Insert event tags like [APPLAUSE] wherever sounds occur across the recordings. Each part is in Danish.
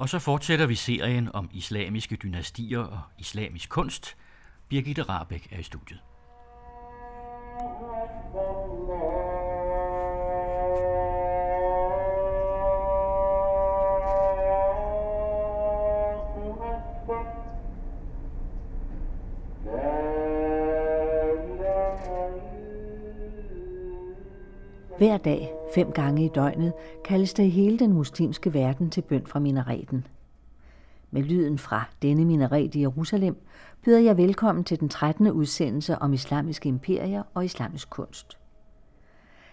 Og så fortsætter vi serien om islamiske dynastier og islamisk kunst. Birgitte Rabeck er i studiet. Hver dag, fem gange i døgnet, kaldes der i hele den muslimske verden til bøn fra minareten. Med lyden fra denne minaret i Jerusalem byder jeg velkommen til den 13. udsendelse om islamiske imperier og islamisk kunst.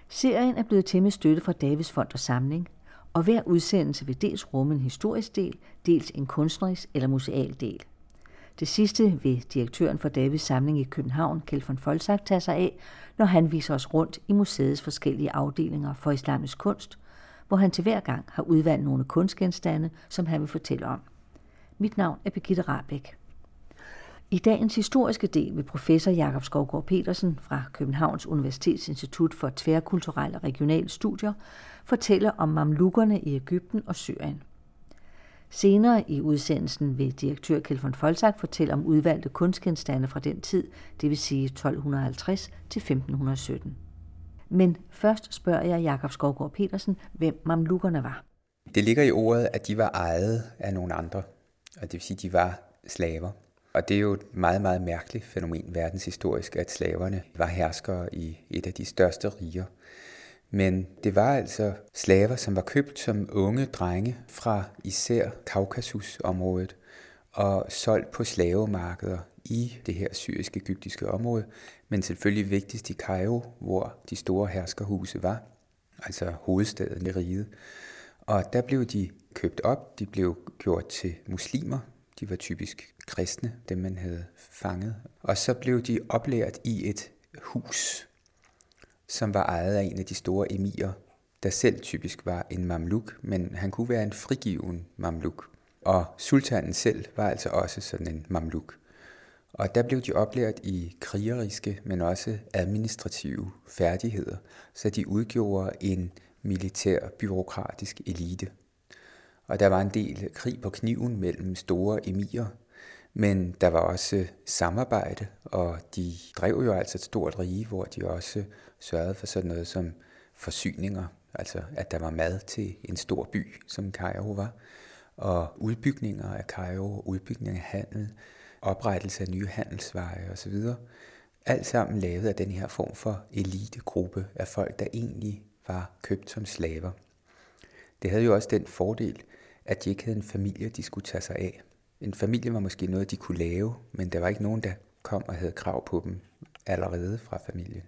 Serien er blevet til med støtte fra Davids Fond og Samling, og hver udsendelse vil dels rumme en historisk del, dels en kunstnerisk eller museal del. Det sidste vil direktøren for Davids Samling i København, Kjeld von Folsak, tage sig af, når han viser os rundt i museets forskellige afdelinger for islamisk kunst, hvor han til hver gang har udvalgt nogle kunstgenstande, som han vil fortælle om. Mit navn er Birgitte Rabeck. I dagens historiske del vil professor Jakob Skovgaard Petersen fra Københavns Universitetsinstitut for Tværkulturelle og Regionale Studier fortælle om mamlukkerne i Ægypten og Syrien. Senere i udsendelsen vil direktør Kjeld von Folsak fortælle om udvalgte kunstgenstande fra den tid, det vil sige 1250 til 1517. Men først spørger jeg Jakob Skovgaard Petersen, hvem mamlukkerne var. Det ligger i ordet, at de var ejet af nogle andre, og det vil sige, at de var slaver. Og det er jo et meget, meget mærkeligt fænomen verdenshistorisk, at slaverne var herskere i et af de største riger. Men det var altså slaver, som var købt som unge drenge fra især Kaukasusområdet og solgt på slavemarkeder i det her syriske egyptiske område, men selvfølgelig vigtigst i Kairo, hvor de store herskerhuse var, altså hovedstaden i riget. Og der blev de købt op, de blev gjort til muslimer, de var typisk kristne, dem man havde fanget. Og så blev de oplært i et hus, som var ejet af en af de store emirer, der selv typisk var en mamluk, men han kunne være en frigiven mamluk. Og sultanen selv var altså også sådan en mamluk. Og der blev de oplært i krigeriske, men også administrative færdigheder, så de udgjorde en militær byråkratisk elite. Og der var en del krig på kniven mellem store emirer, men der var også samarbejde, og de drev jo altså et stort rige, hvor de også sørgede for sådan noget som forsyninger, altså at der var mad til en stor by, som Cairo var, og udbygninger af Cairo, udbygning af handel, oprettelse af nye handelsveje osv. Alt sammen lavet af den her form for elitegruppe af folk, der egentlig var købt som slaver. Det havde jo også den fordel, at de ikke havde en familie, de skulle tage sig af. En familie var måske noget, de kunne lave, men der var ikke nogen, der kom og havde krav på dem allerede fra familien.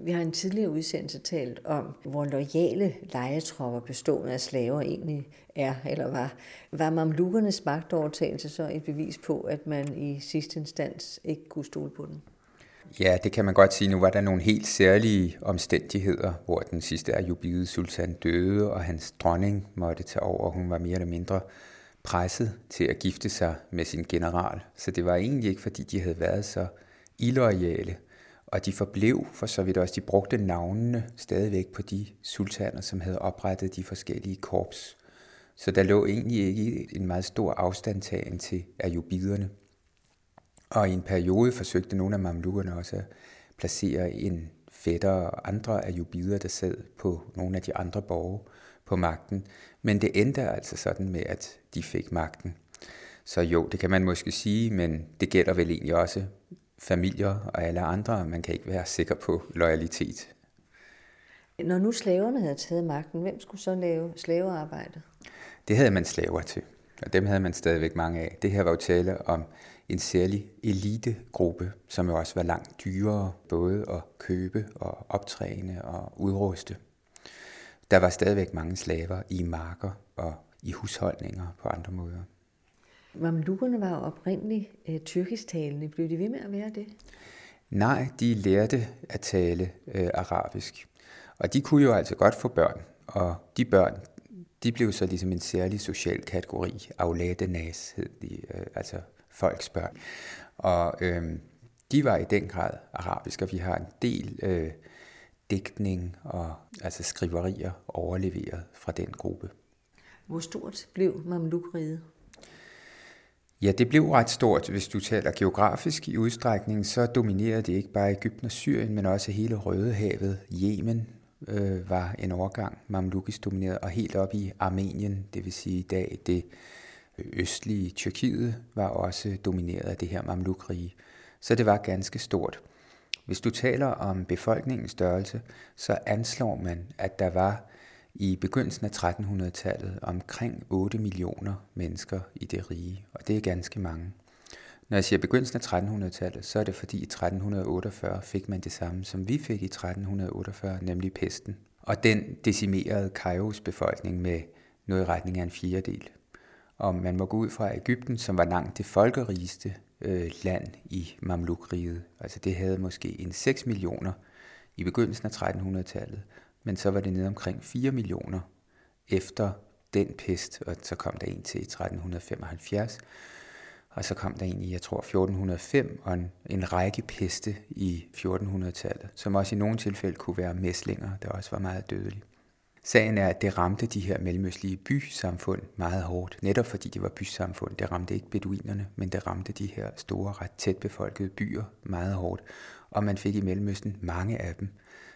Vi har en tidligere udsendelse talt om, hvor lojale legetropper bestående af slaver egentlig er eller var. Var mamlukkernes magtovertagelse så et bevis på, at man i sidste instans ikke kunne stole på den? Ja, det kan man godt sige. Nu var der nogle helt særlige omstændigheder, hvor den sidste Ayubide sultan døde, og hans dronning måtte tage over. Hun var mere eller mindre presset til at gifte sig med sin general. Så det var egentlig ikke, fordi de havde været så illoyale. Og de forblev for så vidt også, de brugte navnene stadigvæk på de sultaner, som havde oprettet de forskellige korps. Så der lå egentlig ikke en meget stor afstandtagen til ayubiderne. Og i en periode forsøgte nogle af mamlukkerne også at placere en fætter og andre ayubider, der sad på nogle af de andre borge på magten. Men det endte altså sådan med, at de fik magten. Så jo, det kan man måske sige, men det gælder vel egentlig også familier og alle andre. Man kan ikke være sikker på loyalitet. Når nu slaverne havde taget magten, hvem skulle så lave slavearbejdet? Det havde man slaver til, og dem havde man stadigvæk mange af. Det her var jo tale om en særlig elitegruppe, som jo også var langt dyrere både at købe og optræne og udruste. Der var stadigvæk mange slaver i marker og i husholdninger på andre måder. Mamlukkerne var jo oprindeligt øh, tyrkisktalende. Blev de ved med at være det? Nej, de lærte at tale øh, arabisk. Og de kunne jo altså godt få børn. Og de børn, de blev så ligesom en særlig social kategori. Aulade nas hed de, øh, altså folks børn. Og øh, de var i den grad arabiske, og vi har en del øh, digtning og altså skriverier overleveret fra den gruppe. Hvor stort blev Mamlukriget? Ja, det blev ret stort. Hvis du taler geografisk i udstrækning, så dominerede det ikke bare Ægypten og Syrien, men også hele Rødehavet, Yemen øh, var en overgang mamlukisk domineret, og helt op i Armenien, det vil sige i dag det østlige Tyrkiet, var også domineret af det her mamlukrige. Så det var ganske stort. Hvis du taler om befolkningens størrelse, så anslår man, at der var i begyndelsen af 1300-tallet omkring 8 millioner mennesker i det rige, og det er ganske mange. Når jeg siger begyndelsen af 1300-tallet, så er det fordi i 1348 fik man det samme, som vi fik i 1348, nemlig pesten. Og den decimerede Kairos befolkning med noget i retning af en fjerdedel. Og man må gå ud fra Ægypten, som var langt det folkerigeste øh, land i Mamlukriget. Altså det havde måske en 6 millioner i begyndelsen af 1300-tallet, men så var det nede omkring 4 millioner efter den pest, og så kom der en til i 1375, og så kom der en i, jeg tror, 1405, og en, en række peste i 1400-tallet, som også i nogle tilfælde kunne være mæslinger, der også var meget dødelige. Sagen er, at det ramte de her mellemøstlige bysamfund meget hårdt, netop fordi de var bysamfund. Det ramte ikke beduinerne, men det ramte de her store, ret tæt befolkede byer meget hårdt. Og man fik i Mellemøsten mange af dem,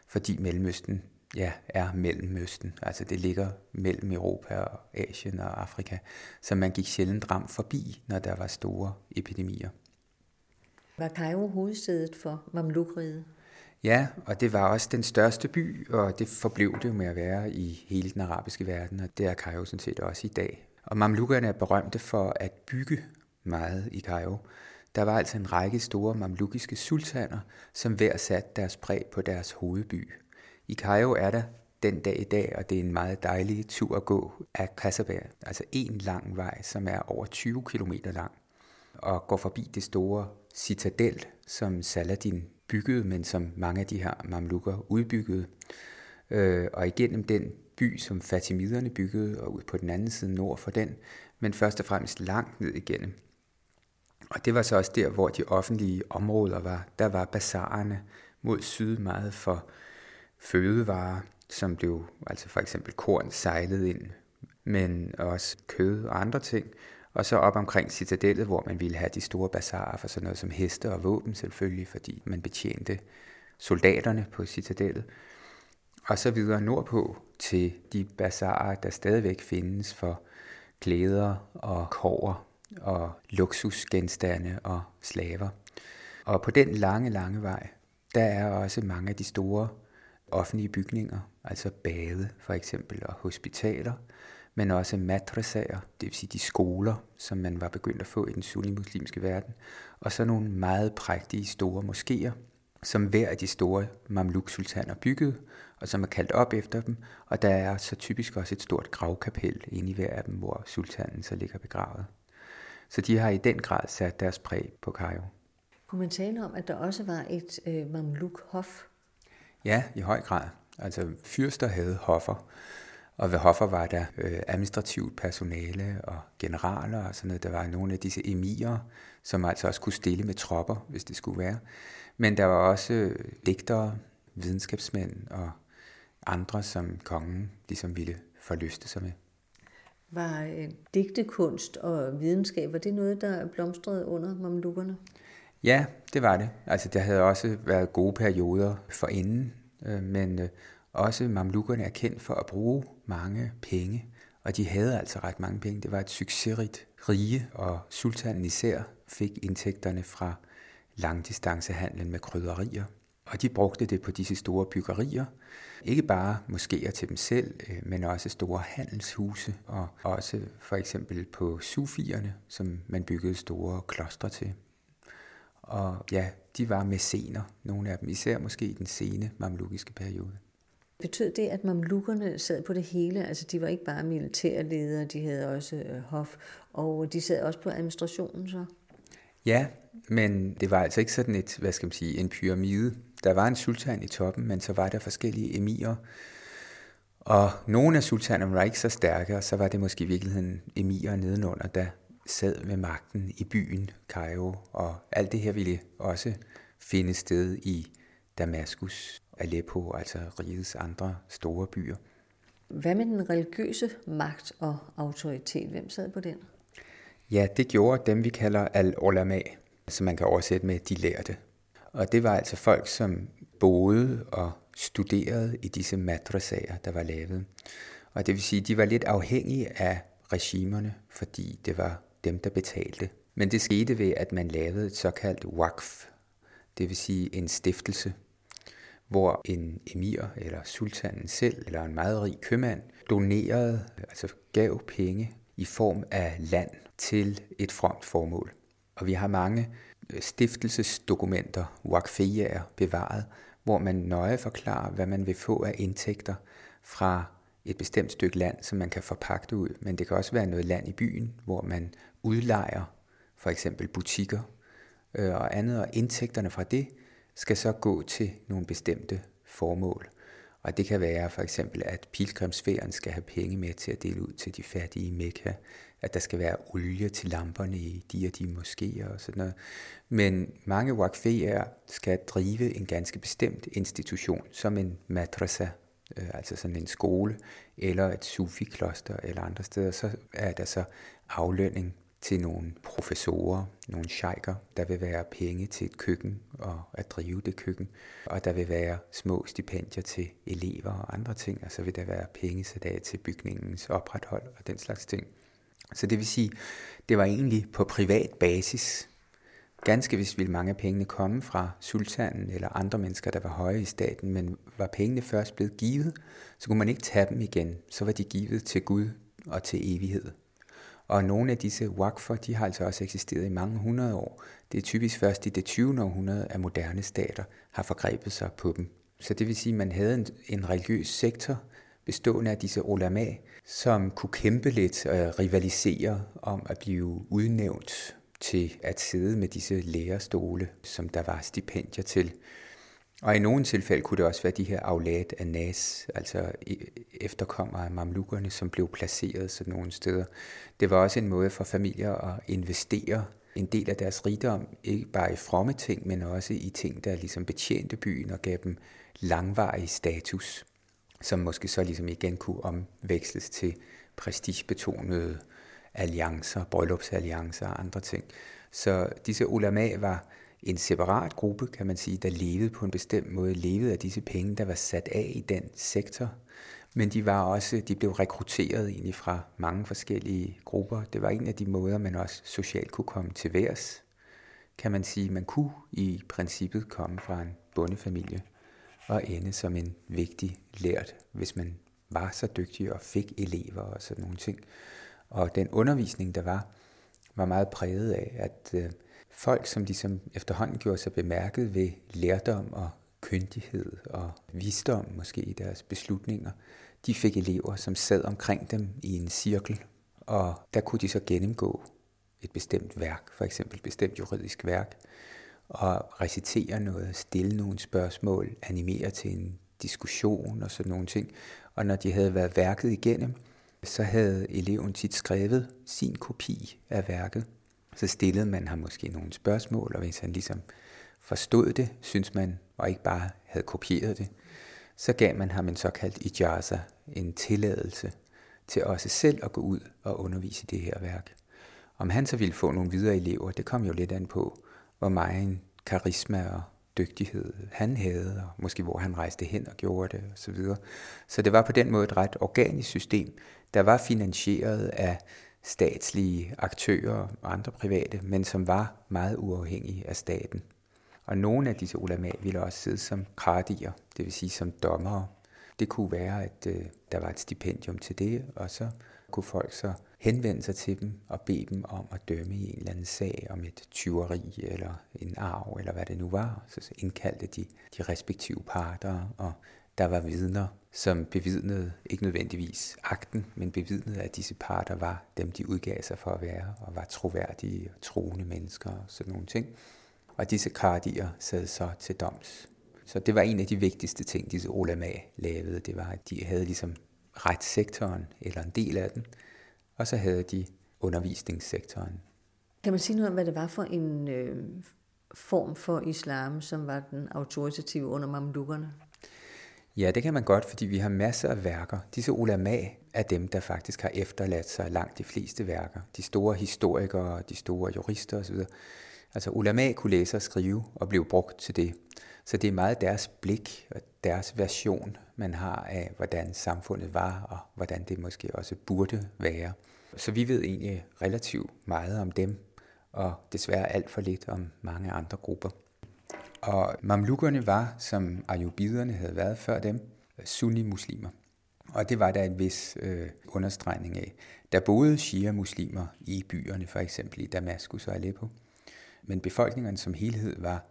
fordi Mellemøsten ja, er Mellemøsten. Altså det ligger mellem Europa og Asien og Afrika, så man gik sjældent ramt forbi, når der var store epidemier. Var Cairo hovedsædet for Mamlukriget? Ja, og det var også den største by, og det forblev det med at være i hele den arabiske verden, og det er Cairo sådan set også i dag. Og mamlukkerne er berømte for at bygge meget i Cairo. Der var altså en række store mamlukiske sultaner, som hver satte deres præg på deres hovedby. I Cairo er der den dag i dag, og det er en meget dejlig tur at gå af Kasaba, altså en lang vej, som er over 20 km lang, og går forbi det store citadel, som Saladin byggede, men som mange af de her mamlukker udbyggede. Øh, og igennem den by, som fatimiderne byggede, og ud på den anden side nord for den, men først og fremmest langt ned igennem. Og det var så også der, hvor de offentlige områder var. Der var bazarerne mod syd meget for fødevarer, som blev, altså for eksempel korn sejlet ind, men også kød og andre ting. Og så op omkring citadellet, hvor man ville have de store bazarer for sådan noget som heste og våben selvfølgelig, fordi man betjente soldaterne på citadellet. Og så videre nordpå til de bazarer, der stadigvæk findes for klæder og kover og luksusgenstande og slaver. Og på den lange, lange vej, der er også mange af de store offentlige bygninger, altså bade for eksempel og hospitaler, men også madrasager, det vil sige de skoler, som man var begyndt at få i den sunni-muslimske verden, og så nogle meget prægtige store moskéer, som hver af de store mamluk-sultaner byggede, og som er kaldt op efter dem, og der er så typisk også et stort gravkapel inde i hver af dem, hvor sultanen så ligger begravet. Så de har i den grad sat deres præg på Cairo. Kunne man tale om, at der også var et øh, mamluk-hof? Ja, i høj grad. Altså fyrster havde hoffer, og ved hoffer var der øh, administrativt personale og generaler og sådan noget. Der var nogle af disse emirer, som altså også kunne stille med tropper, hvis det skulle være. Men der var også øh, digtere, videnskabsmænd og andre, som kongen ligesom ville forlyste sig med. Var øh, digtekunst og videnskab, var det noget, der blomstrede under mamlukkerne? Ja, det var det. Altså, der havde også været gode perioder for inden, øh, Øh, men øh, også mamlukkerne er kendt for at bruge mange penge, og de havde altså ret mange penge. Det var et succesrigt rige, og sultanen især fik indtægterne fra langdistancehandlen med krydderier. Og de brugte det på disse store byggerier. Ikke bare moskéer til dem selv, øh, men også store handelshuse, og også for eksempel på sufierne, som man byggede store klostre til. Og ja, de var mæscener, nogle af dem, især måske i den sene mamlukiske periode. Betød det, at mamlukkerne sad på det hele? Altså, de var ikke bare militærledere, de havde også øh, hof, og de sad også på administrationen så? Ja, men det var altså ikke sådan et, hvad skal man sige, en pyramide. Der var en sultan i toppen, men så var der forskellige emirer. Og nogle af sultanerne var ikke så stærke, og så var det måske i virkeligheden emirer nedenunder, der sad med magten i byen Cairo. Og alt det her ville også finde sted i Damaskus, Aleppo, altså rigets andre store byer. Hvad med den religiøse magt og autoritet? Hvem sad på den? Ja, det gjorde dem, vi kalder al-ulama, som man kan oversætte med de lærte. Og det var altså folk, som boede og studerede i disse madrasager, der var lavet. Og det vil sige, de var lidt afhængige af regimerne, fordi det var dem, der betalte. Men det skete ved, at man lavede et såkaldt waqf, det vil sige en stiftelse, hvor en emir eller sultanen selv eller en meget rig købmand donerede, altså gav penge i form af land til et fromt formål. Og vi har mange øh, stiftelsesdokumenter, waqfiyaer, bevaret, hvor man nøje forklarer, hvad man vil få af indtægter fra et bestemt stykke land, som man kan forpagte ud. Men det kan også være noget land i byen, hvor man udlejer for eksempel butikker øh, og andet, og indtægterne fra det skal så gå til nogle bestemte formål. Og det kan være for eksempel, at pilgrimsferien skal have penge med til at dele ud til de fattige i Mekka, at der skal være olie til lamperne i de og de moskéer og sådan noget. Men mange wakfeer skal drive en ganske bestemt institution, som en madrasa, øh, altså sådan en skole, eller et sufikloster eller andre steder, så er der så aflønning til nogle professorer, nogle sheiker. Der vil være penge til et køkken og at drive det køkken. Og der vil være små stipendier til elever og andre ting. Og så vil der være penge sat af til bygningens oprethold og den slags ting. Så det vil sige, det var egentlig på privat basis. Ganske vist ville mange af pengene komme fra sultanen eller andre mennesker, der var høje i staten, men var pengene først blevet givet, så kunne man ikke tage dem igen. Så var de givet til Gud og til evighed. Og nogle af disse wakfer, de har altså også eksisteret i mange hundrede år. Det er typisk først i det 20. århundrede, at moderne stater har forgrebet sig på dem. Så det vil sige, at man havde en, en religiøs sektor bestående af disse ulama, som kunne kæmpe lidt og rivalisere om at blive udnævnt til at sidde med disse lærerstole, som der var stipendier til. Og i nogle tilfælde kunne det også være de her afladt af nas, altså efterkommere af mamlukkerne, som blev placeret sådan nogle steder. Det var også en måde for familier at investere en del af deres rigdom, ikke bare i fromme ting, men også i ting, der ligesom betjente byen og gav dem langvarig status, som måske så ligesom igen kunne omveksles til prestigebetonede alliancer, bryllupsalliancer og andre ting. Så disse ulama var en separat gruppe, kan man sige, der levede på en bestemt måde, levede af disse penge, der var sat af i den sektor. Men de var også, de blev rekrutteret egentlig fra mange forskellige grupper. Det var en af de måder, man også socialt kunne komme til værs. Kan man sige, man kunne i princippet komme fra en bondefamilie og ende som en vigtig lært, hvis man var så dygtig og fik elever og sådan nogle ting. Og den undervisning, der var, var meget præget af, at øh, folk, som ligesom efterhånden gjorde sig bemærket ved lærdom og kyndighed og visdom måske i deres beslutninger, de fik elever, som sad omkring dem i en cirkel, og der kunne de så gennemgå et bestemt værk, for eksempel et bestemt juridisk værk, og recitere noget, stille nogle spørgsmål, animere til en diskussion og sådan nogle ting. Og når de havde været værket igennem, så havde eleven tit skrevet sin kopi af værket, så stillede man ham måske nogle spørgsmål, og hvis han ligesom forstod det, synes man, og ikke bare havde kopieret det, så gav man ham en såkaldt ijaza, en tilladelse til også selv at gå ud og undervise i det her værk. Om han så ville få nogle videre elever, det kom jo lidt an på, hvor meget en karisma og dygtighed han havde, og måske hvor han rejste hen og gjorde det osv. Så, så det var på den måde et ret organisk system, der var finansieret af statslige aktører og andre private, men som var meget uafhængige af staten. Og nogle af disse ulama ville også sidde som kradier, det vil sige som dommere. Det kunne være, at øh, der var et stipendium til det, og så kunne folk så henvende sig til dem og bede dem om at dømme i en eller anden sag om et tyveri eller en arv eller hvad det nu var. Så indkaldte de de respektive parter, og der var vidner, som bevidnede, ikke nødvendigvis akten, men bevidnede, at disse parter var dem, de udgav sig for at være, og var troværdige og troende mennesker og sådan nogle ting. Og disse kardier sad så til doms. Så det var en af de vigtigste ting, disse ulama lavede. Det var, at de havde ligesom retssektoren, eller en del af den, og så havde de undervisningssektoren. Kan man sige noget om, hvad det var for en øh, form for islam, som var den autoritative under mamlukkerne? Ja, det kan man godt, fordi vi har masser af værker. Disse ulama er dem, der faktisk har efterladt sig langt de fleste værker. De store historikere, de store jurister osv. Altså ulama kunne læse og skrive og blev brugt til det. Så det er meget deres blik og deres version, man har af, hvordan samfundet var og hvordan det måske også burde være. Så vi ved egentlig relativt meget om dem, og desværre alt for lidt om mange andre grupper. Og mamlukkerne var, som ayubiderne havde været før dem, øh, sunni-muslimer. Og det var der en vis øh, understregning af. Der boede shia-muslimer i byerne, for eksempel i Damaskus og Aleppo. Men befolkningen som helhed var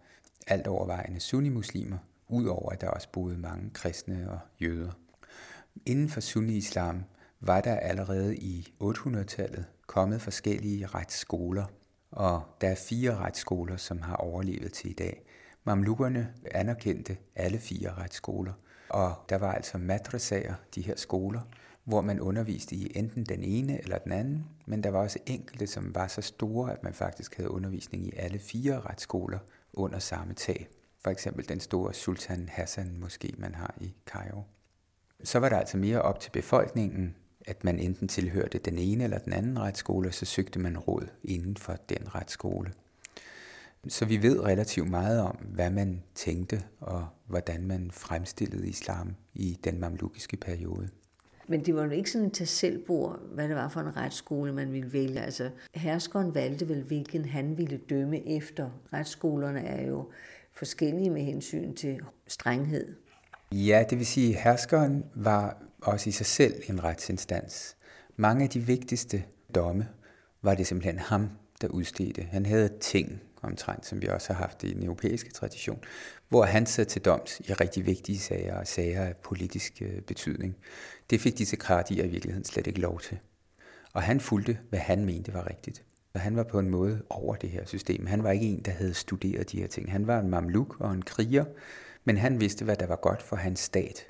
alt overvejende sunni-muslimer, udover at der også boede mange kristne og jøder. Inden for sunni-islam var der allerede i 800-tallet kommet forskellige retsskoler, og der er fire retsskoler, som har overlevet til i dag. Mamlukkerne anerkendte alle fire retsskoler, og der var altså madrasager, de her skoler, hvor man underviste i enten den ene eller den anden, men der var også enkelte, som var så store, at man faktisk havde undervisning i alle fire retsskoler under samme tag. For eksempel den store Sultan Hassan måske man har i Cairo. Så var der altså mere op til befolkningen, at man enten tilhørte den ene eller den anden retsskole, og så søgte man råd inden for den retsskole. Så vi ved relativt meget om, hvad man tænkte og hvordan man fremstillede islam i den mamlukiske periode. Men det var jo ikke sådan et selvbord, hvad det var for en retsskole, man ville vælge. Altså, herskeren valgte vel, hvilken han ville dømme efter. Retsskolerne er jo forskellige med hensyn til strenghed. Ja, det vil sige, at herskeren var også i sig selv en retsinstans. Mange af de vigtigste domme var det simpelthen ham, der udstedte. Han havde ting, omtrent, som vi også har haft i den europæiske tradition, hvor han sad til doms i rigtig vigtige sager og sager af politisk øh, betydning. Det fik disse kratier i virkeligheden slet ikke lov til. Og han fulgte, hvad han mente var rigtigt. Og han var på en måde over det her system. Han var ikke en, der havde studeret de her ting. Han var en mamluk og en kriger, men han vidste, hvad der var godt for hans stat.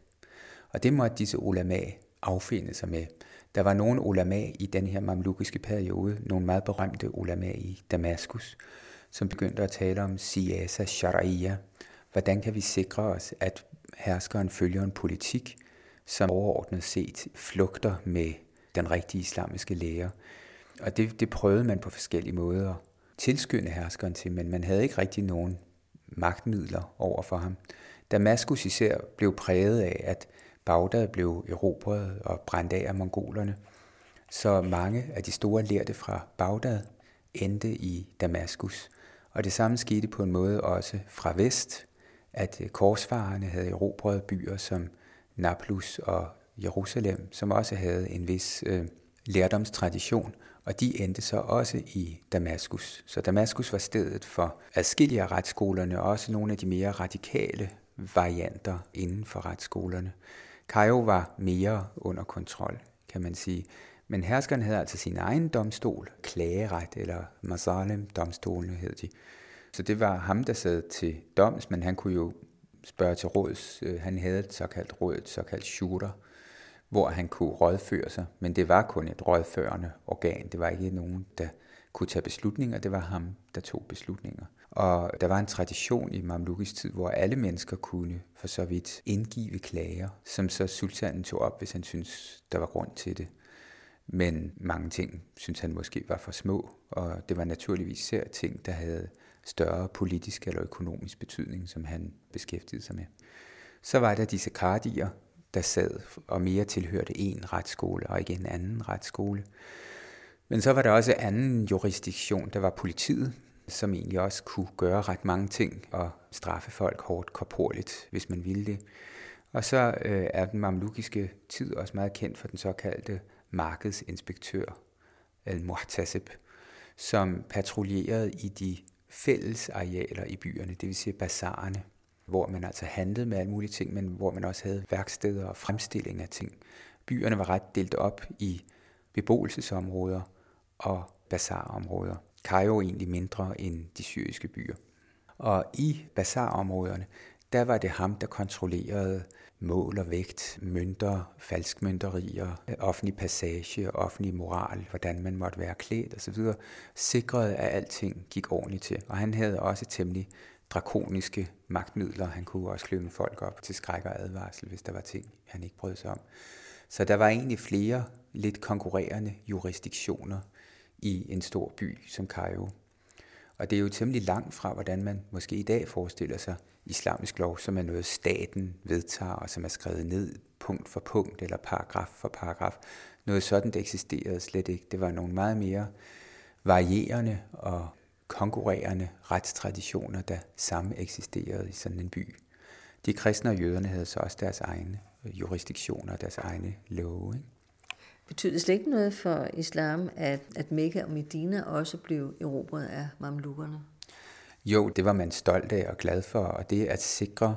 Og det måtte disse ulama affinde sig med. Der var nogle ulama i den her mamlukiske periode, nogle meget berømte ulama i Damaskus, som begyndte at tale om siyasa sharia. Hvordan kan vi sikre os, at herskeren følger en politik, som overordnet set flugter med den rigtige islamiske lære. Og det, det prøvede man på forskellige måder at tilskynde herskeren til, men man havde ikke rigtig nogen magtmidler over for ham. Damaskus især blev præget af, at Bagdad blev erobret og brændt af af mongolerne. Så mange af de store lærte fra Bagdad endte i Damaskus. Og det samme skete på en måde også fra vest, at øh, korsfarerne havde erobret byer som Nablus og Jerusalem, som også havde en vis øh, lærdomstradition, og de endte så også i Damaskus. Så Damaskus var stedet for adskillige af retsskolerne, og også nogle af de mere radikale varianter inden for retsskolerne. Kajo var mere under kontrol, kan man sige. Men herskeren havde altså sin egen domstol, klageret, eller Mazalem domstolene hed de. Så det var ham, der sad til doms, men han kunne jo spørge til råds. Øh, han havde et såkaldt råd, et såkaldt shooter, hvor han kunne rådføre sig, men det var kun et rådførende organ. Det var ikke nogen, der kunne tage beslutninger, det var ham, der tog beslutninger. Og der var en tradition i Mamlukis tid, hvor alle mennesker kunne for så vidt indgive klager, som så sultanen tog op, hvis han syntes, der var grund til det. Men mange ting synes han måske var for små, og det var naturligvis især ting, der havde større politisk eller økonomisk betydning, som han beskæftigede sig med. Så var der disse kardier, der sad og mere tilhørte en retsskole og ikke en anden retsskole. Men så var der også anden jurisdiktion, der var politiet, som egentlig også kunne gøre ret mange ting og straffe folk hårdt korporligt, hvis man ville det. Og så øh, er den mamlukiske tid også meget kendt for den såkaldte markedsinspektør, al-Muhtasib, som patruljerede i de fælles arealer i byerne, det vil sige bazarerne, hvor man altså handlede med alle mulige ting, men hvor man også havde værksteder og fremstilling af ting. Byerne var ret delt op i beboelsesområder og bazarområder. Cairo egentlig mindre end de syriske byer. Og i bazarområderne, der var det ham, der kontrollerede mål og vægt, mønter, falskmønterier, øh, offentlig passage, offentlig moral, hvordan man måtte være klædt osv., sikrede, at alting gik ordentligt til. Og han havde også temmelig drakoniske magtmidler. Han kunne også klømme folk op til skræk og advarsel, hvis der var ting, han ikke brød sig om. Så der var egentlig flere lidt konkurrerende jurisdiktioner i en stor by som Cairo. Og det er jo temmelig langt fra, hvordan man måske i dag forestiller sig islamisk lov, som er noget, staten vedtager, og som er skrevet ned punkt for punkt, eller paragraf for paragraf. Noget sådan, det eksisterede slet ikke. Det var nogle meget mere varierende og konkurrerende retstraditioner, der samme eksisterede i sådan en by. De kristne og jøderne havde så også deres egne jurisdiktioner, deres egne love. Ikke? Betyder det slet ikke noget for islam, at, at Mekka og Medina også blev erobret af mamlukkerne? Jo, det var man stolt af og glad for, og det at sikre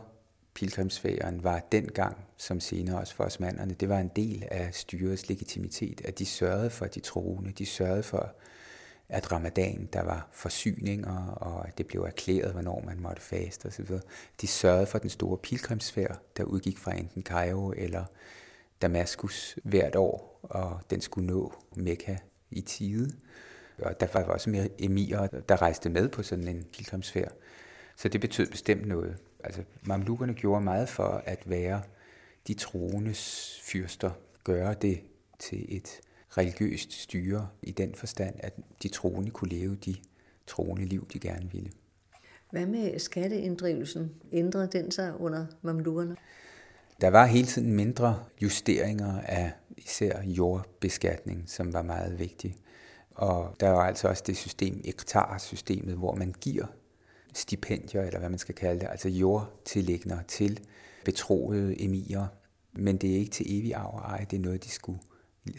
pilgrimsfæren var dengang, som senere også for osmanderne, det var en del af styrets legitimitet, at de sørgede for de troende, de sørgede for, at ramadan, der var forsyninger, og at det blev erklæret, hvornår man måtte faste osv. De sørgede for den store pilgrimsfærd, der udgik fra enten Cairo eller Damaskus hvert år, og den skulle nå Mekka i tide. Og der var også mere emirer, der rejste med på sådan en pilgrimsfærd. Så det betød bestemt noget. Altså, mamlukkerne gjorde meget for at være de troendes fyrster, gøre det til et religiøst styre i den forstand, at de troende kunne leve de troende liv, de gerne ville. Hvad med skatteinddrivelsen? Ændrede den sig under mamlukkerne? Der var hele tiden mindre justeringer af især jordbeskatning, som var meget vigtig. Og der var altså også det system, ektarsystemet, hvor man giver stipendier, eller hvad man skal kalde det, altså jordtillægner til betroede emirer. Men det er ikke til evig arv ej, det er noget, de skulle,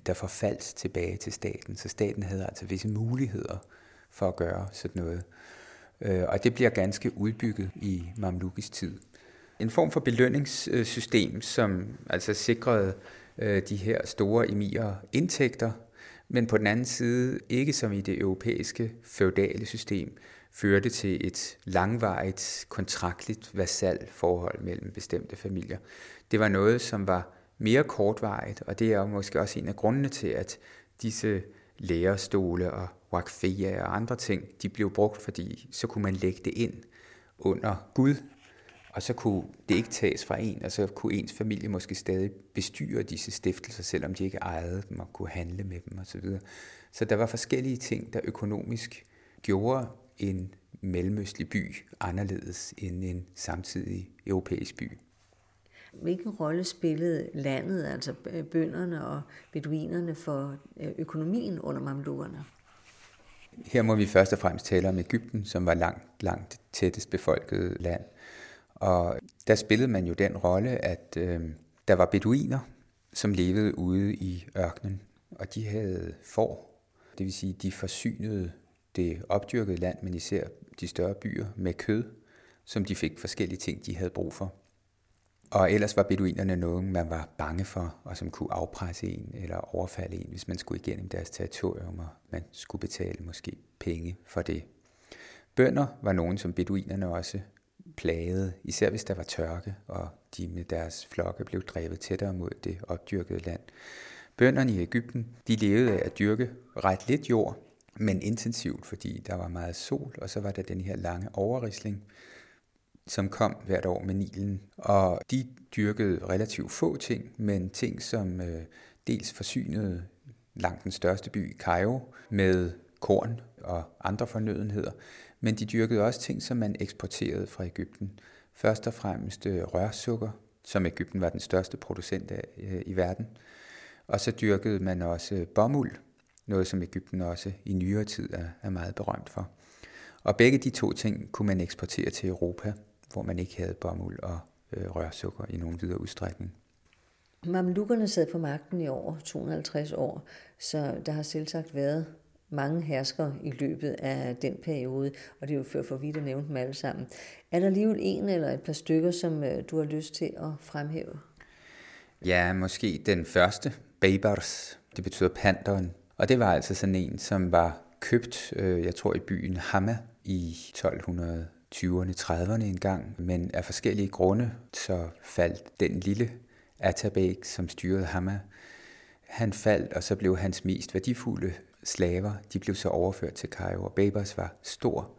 der forfaldt tilbage til staten. Så staten havde altså visse muligheder for at gøre sådan noget. Øh, og det bliver ganske udbygget i Mamlukis tid. En form for belønningssystem, som altså sikrede øh, de her store emirer indtægter, men på den anden side ikke som i det europæiske feudale system, førte til et langvarigt, kontraktligt forhold mellem bestemte familier. Det var noget, som var mere kortvarigt, og det er måske også en af grundene til, at disse lærerstole og wakfia og andre ting, de blev brugt, fordi så kunne man lægge det ind under Gud, og så kunne det ikke tages fra en, og så kunne ens familie måske stadig bestyre disse stiftelser, selvom de ikke ejede dem og kunne handle med dem osv. Så, så der var forskellige ting, der økonomisk gjorde en mellemøstlig by anderledes end en samtidig europæisk by. Hvilken rolle spillede landet, altså bønderne og beduinerne for øh, økonomien under mamlukkerne? Her må vi først og fremmest tale om Ægypten, som var langt, langt tættest befolket land. Og der spillede man jo den rolle, at øh, der var beduiner, som levede ude i ørkenen, og de havde får. Det vil sige, de forsynede det opdyrkede land, men især de større byer, med kød, som de fik forskellige ting, de havde brug for. Og ellers var beduinerne nogen, man var bange for, og som kunne afpresse en eller overfalde en, hvis man skulle igennem deres territorium, og man skulle betale måske penge for det. Bønder var nogen, som beduinerne også plagede, især hvis der var tørke, og de med deres flokke blev drevet tættere mod det opdyrkede land. Bønderne i Ægypten, de levede af at dyrke ret lidt jord, men intensivt, fordi der var meget sol, og så var der den her lange overrisling, som kom hvert år med Nilen. Og de dyrkede relativt få ting, men ting, som øh, dels forsynede langt den største by, Cairo, med korn og andre fornødenheder, men de dyrkede også ting, som man eksporterede fra Ægypten. Først og fremmest øh, rørsukker, som Ægypten var den største producent af øh, i verden. Og så dyrkede man også øh, bomuld, noget som Ægypten også i nyere tid er, er meget berømt for. Og begge de to ting kunne man eksportere til Europa, hvor man ikke havde bomuld og øh, rørsukker i nogen videre udstrækning. Mamlukkerne sad på magten i over 250 år, så der har selvsagt været mange herskere i løbet af den periode, og det er jo før for vidt at nævne dem alle sammen. Er der alligevel en eller et par stykker, som øh, du har lyst til at fremhæve? Ja, måske den første, Babers. Det betyder panderen. Og det var altså sådan en, som var købt, øh, jeg tror i byen Hama i 1220'erne, 30'erne engang, men af forskellige grunde, så faldt den lille Atabek, som styrede Hama, han faldt, og så blev hans mest værdifulde slaver, de blev så overført til Cairo, og Babers var stor,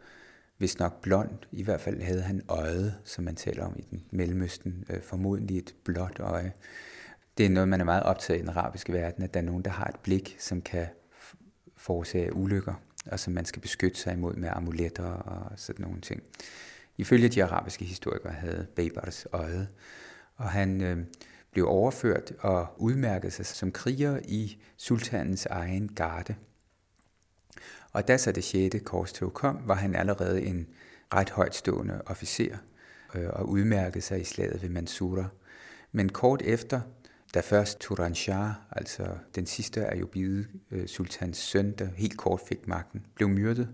hvis nok blond. I hvert fald havde han øjet, som man taler om i den Mellemøsten, øh, formodentlig et blåt øje. Det er noget, man er meget optaget i den arabiske verden, at der er nogen, der har et blik, som kan forårsage ulykker, og som man skal beskytte sig imod med amuletter og sådan nogle ting. Ifølge de arabiske historikere havde Babars øje, og han øh, blev overført og udmærkede sig som kriger i sultanens egen garde. Og da så det 6. korstog kom, var han allerede en ret højtstående officer øh, og udmærkede sig i slaget ved Mansura. Men kort efter, da først Turan Shah, altså den sidste af øh, sultans søn, der helt kort fik magten, blev myrdet,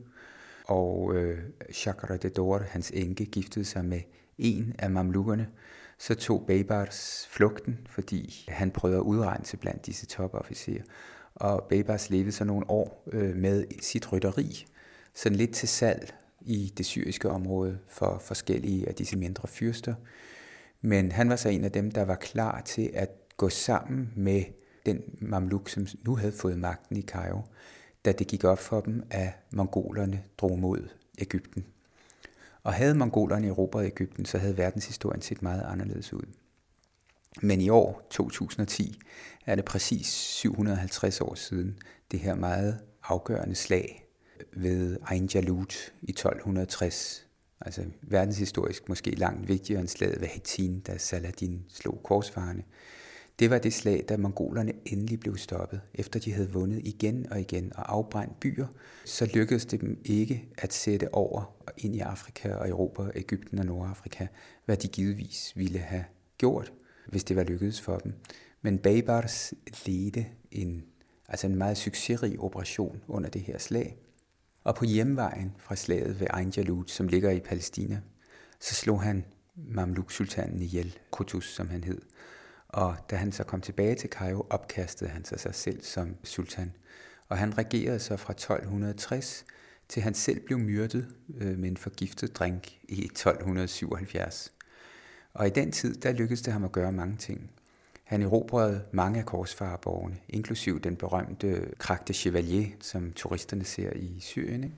og øh, de Dor, hans enke, giftede sig med en af mamlukkerne, så tog Babars flugten, fordi han prøvede at udrense blandt disse topofficerer. Og Babas levede så nogle år øh, med sit rytteri, sådan lidt til salg i det syriske område for forskellige af disse mindre fyrster. Men han var så en af dem, der var klar til at gå sammen med den mamluk, som nu havde fået magten i Cairo, da det gik op for dem, at mongolerne drog mod Ægypten. Og havde mongolerne erobret Ægypten, så havde verdenshistorien set meget anderledes ud. Men i år 2010 er det præcis 750 år siden det her meget afgørende slag ved Ain Jalut i 1260. Altså verdenshistorisk måske langt vigtigere end slaget ved Hattin, da Saladin slog korsfarerne. Det var det slag, da mongolerne endelig blev stoppet. Efter de havde vundet igen og igen og afbrændt byer, så lykkedes det dem ikke at sætte over ind i Afrika og Europa, Ægypten og Nordafrika, hvad de givetvis ville have gjort, hvis det var lykkedes for dem. Men Babars ledte en, altså en meget succesrig operation under det her slag. Og på hjemvejen fra slaget ved Ain Jalut, som ligger i Palæstina, så slog han Mamluk-sultanen ihjel, Kutus som han hed. Og da han så kom tilbage til Cairo, opkastede han sig sig selv som sultan. Og han regerede så fra 1260 til han selv blev myrdet øh, med en forgiftet drink i 1277. Og i den tid, der lykkedes det ham at gøre mange ting. Han erobrede mange af korsfarerborgene, inklusiv den berømte Krak de Chevalier, som turisterne ser i Syrien. Ikke?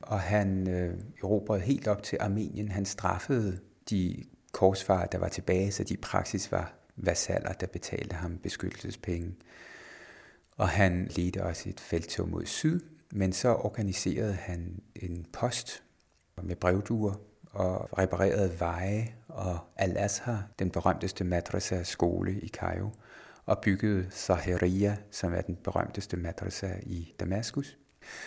Og han øh, erobrede helt op til Armenien. Han straffede de korsfarer, der var tilbage, så de praksis var vasaller, der betalte ham beskyttelsespenge. Og han ledte også et felttog mod syd, men så organiserede han en post med brevduer og reparerede veje og Al-Azhar, den berømteste madrasa skole i Cairo, og byggede Zaheria, som er den berømteste madrasa i Damaskus.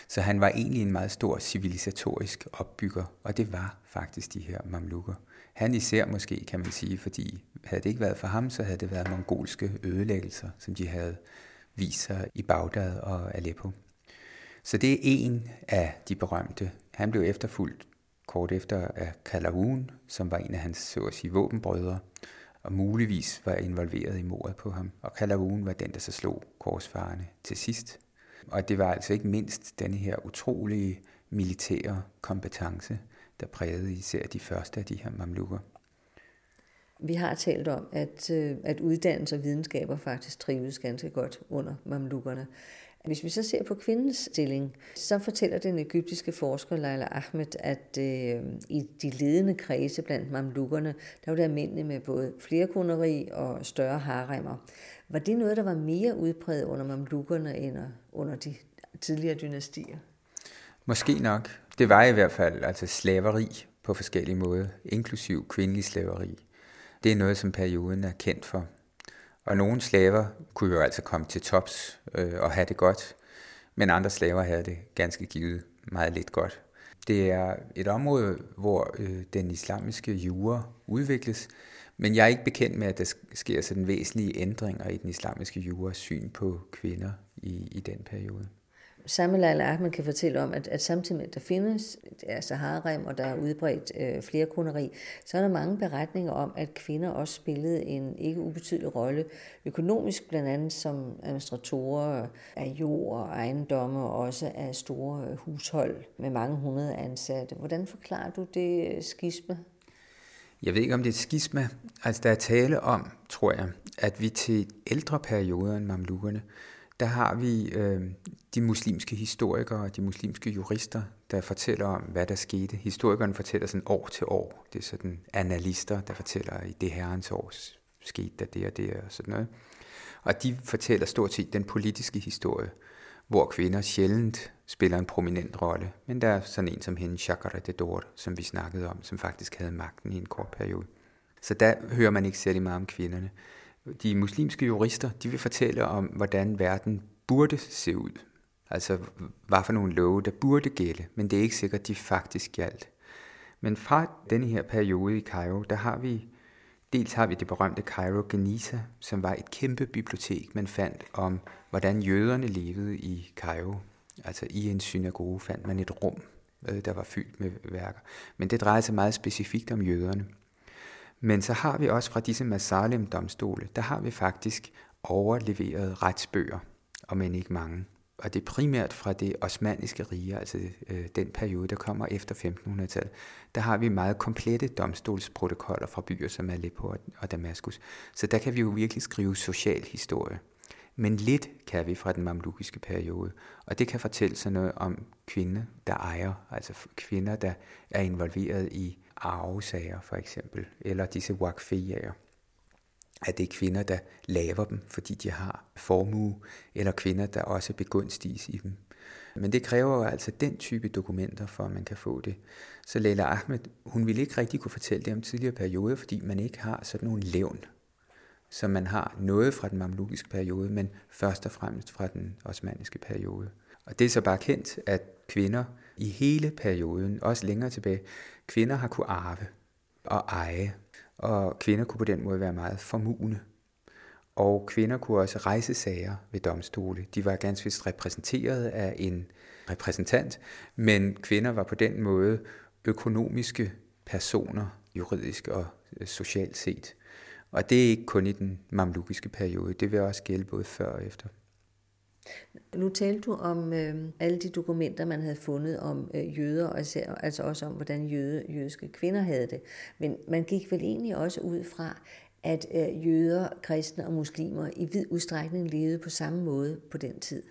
Så han var egentlig en meget stor civilisatorisk opbygger, og det var faktisk de her mamlukker. Han især måske, kan man sige, fordi havde det ikke været for ham, så havde det været mongolske ødelæggelser, som de havde vist sig i Bagdad og Aleppo. Så det er en af de berømte. Han blev efterfulgt kort efter af Calhoun, som var en af hans så at sige, våbenbrødre, og muligvis var involveret i mordet på ham. Og Calhoun var den, der så slog korsfarerne til sidst. Og det var altså ikke mindst denne her utrolige militære kompetence, der prægede især de første af de her mamlukker. Vi har talt om, at, øh, at uddannelse og videnskaber faktisk trives ganske godt under mamlukkerne. Hvis vi så ser på kvindens stilling, så fortæller den egyptiske forsker Leila Ahmed, at øh, i de ledende kredse blandt mamlukkerne, der var det almindeligt med både flerkoneri og større haremmer. Var det noget, der var mere udbredt under mamlukkerne end under de tidligere dynastier? Måske nok. Det var i hvert fald altså slaveri på forskellige måder, inklusiv kvindelig slaveri. Det er noget, som perioden er kendt for. Og nogle slaver kunne jo altså komme til tops øh, og have det godt, men andre slaver havde det ganske givet meget lidt godt. Det er et område, hvor øh, den islamiske jura udvikles, men jeg er ikke bekendt med, at der sker sådan væsentlige ændringer i den islamiske juras syn på kvinder i, i den periode. Samuel al-Ahmed kan fortælle om, at, at samtidig med, at der findes altså og der er udbredt øh, flerkoneri, så er der mange beretninger om, at kvinder også spillede en ikke ubetydelig rolle økonomisk, blandt andet som administratorer af jord og ejendomme, og også af store øh, hushold med mange hundrede ansatte. Hvordan forklarer du det øh, skisme? Jeg ved ikke, om det er et skisma. Altså, der er tale om, tror jeg, at vi til ældre perioder end mamlukkerne, der har vi øh, de muslimske historikere og de muslimske jurister, der fortæller om, hvad der skete. Historikeren fortæller sådan år til år. Det er sådan analister, der fortæller, i det herrens år skete der det og det og sådan noget. Og de fortæller stort set den politiske historie, hvor kvinder sjældent spiller en prominent rolle. Men der er sådan en som hende, Chakra de Dor, som vi snakkede om, som faktisk havde magten i en kort periode. Så der hører man ikke særlig meget om kvinderne. De muslimske jurister, de vil fortælle om, hvordan verden burde se ud. Altså, hvad for nogle love, der burde gælde, men det er ikke sikkert, de faktisk galt. Men fra denne her periode i Cairo, der har vi, dels har vi det berømte Cairo Geniza, som var et kæmpe bibliotek, man fandt om, hvordan jøderne levede i Cairo. Altså i en synagoge fandt man et rum, øh, der var fyldt med værker. Men det drejer sig meget specifikt om jøderne. Men så har vi også fra disse Masalem-domstole, der har vi faktisk overleveret retsbøger, og men ikke mange. Og det er primært fra det osmaniske rige, altså øh, den periode, der kommer efter 1500-tallet. Der har vi meget komplette domstolsprotokoller fra byer som Aleppo og Damaskus. Så der kan vi jo virkelig skrive social historie. Men lidt kan vi fra den mamlukiske periode, og det kan fortælle sig noget om kvinder, der ejer, altså kvinder, der er involveret i arvesager for eksempel, eller disse wakfiyager. At det er kvinder, der laver dem, fordi de har formue, eller kvinder, der også begunstiges i dem. Men det kræver jo altså den type dokumenter, for at man kan få det. Så Leila Ahmed, hun ville ikke rigtig kunne fortælle det om tidligere perioder, fordi man ikke har sådan nogle levn, som man har noget fra den mamlukiske periode, men først og fremmest fra den osmaniske periode. Og det er så bare kendt, at kvinder i hele perioden, også længere tilbage, kvinder har kunne arve og eje, og kvinder kunne på den måde være meget formugende. Og kvinder kunne også rejse sager ved domstole. De var ganske vist repræsenteret af en repræsentant, men kvinder var på den måde økonomiske personer, juridisk og øh, socialt set. Og det er ikke kun i den mamlukiske periode, det vil også gælde både før og efter. Nu talte du om øh, alle de dokumenter, man havde fundet om øh, jøder, og især, altså også om, hvordan jøde, jødiske kvinder havde det. Men man gik vel egentlig også ud fra, at øh, jøder, kristne og muslimer i vid udstrækning levede på samme måde på den tid.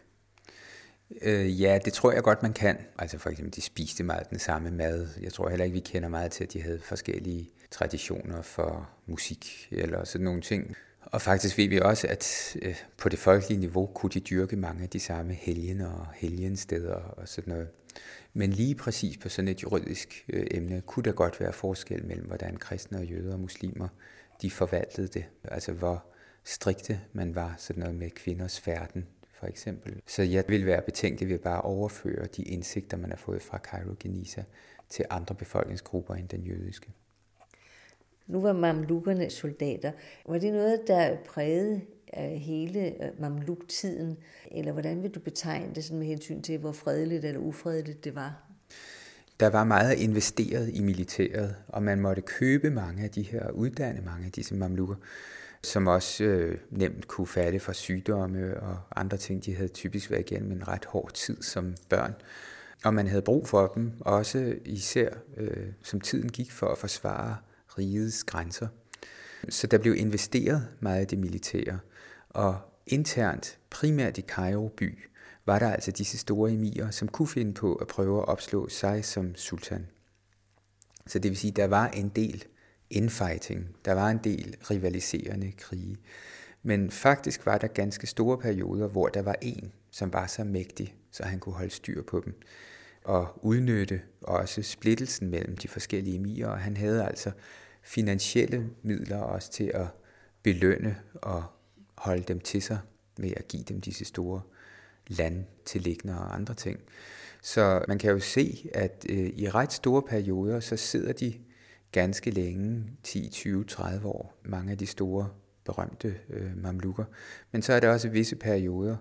Øh, ja, det tror jeg godt, man kan. Altså for eksempel, de spiste meget den samme mad. Jeg tror heller ikke, vi kender meget til, at de havde forskellige traditioner for musik eller sådan nogle ting. Og faktisk ved vi også, at øh, på det folkelige niveau kunne de dyrke mange af de samme helgen og helgensteder og sådan noget. Men lige præcis på sådan et juridisk øh, emne kunne der godt være forskel mellem, hvordan kristne og jøder og muslimer de forvaltede det. Altså hvor strikte man var sådan noget med kvinders færden for eksempel. Så jeg vil være betænkelig ved bare at overføre de indsigter, man har fået fra Cairo Geniza til andre befolkningsgrupper end den jødiske. Nu var mamlukkerne soldater. Var det noget, der prægede øh, hele øh, mamluktiden? Eller hvordan vil du betegne det sådan med hensyn til, hvor fredeligt eller ufredeligt det var? Der var meget investeret i militæret, og man måtte købe mange af de her, uddanne mange af disse mamlukker, som også øh, nemt kunne fatte for sygdomme og andre ting. De havde typisk været igennem en ret hård tid som børn. Og man havde brug for dem, også især øh, som tiden gik for at forsvare rigets grænser. Så der blev investeret meget i det militære, og internt, primært i Cairo by, var der altså disse store emirer, som kunne finde på at prøve at opslå sig som sultan. Så det vil sige, der var en del infighting, der var en del rivaliserende krige. Men faktisk var der ganske store perioder, hvor der var en, som var så mægtig, så han kunne holde styr på dem og udnytte også splittelsen mellem de forskellige emirer. Og han havde altså finansielle midler også til at belønne og holde dem til sig med at give dem disse store landtilliggende og andre ting. Så man kan jo se, at øh, i ret store perioder, så sidder de ganske længe, 10, 20, 30 år, mange af de store berømte øh, mamlukker. Men så er der også visse perioder,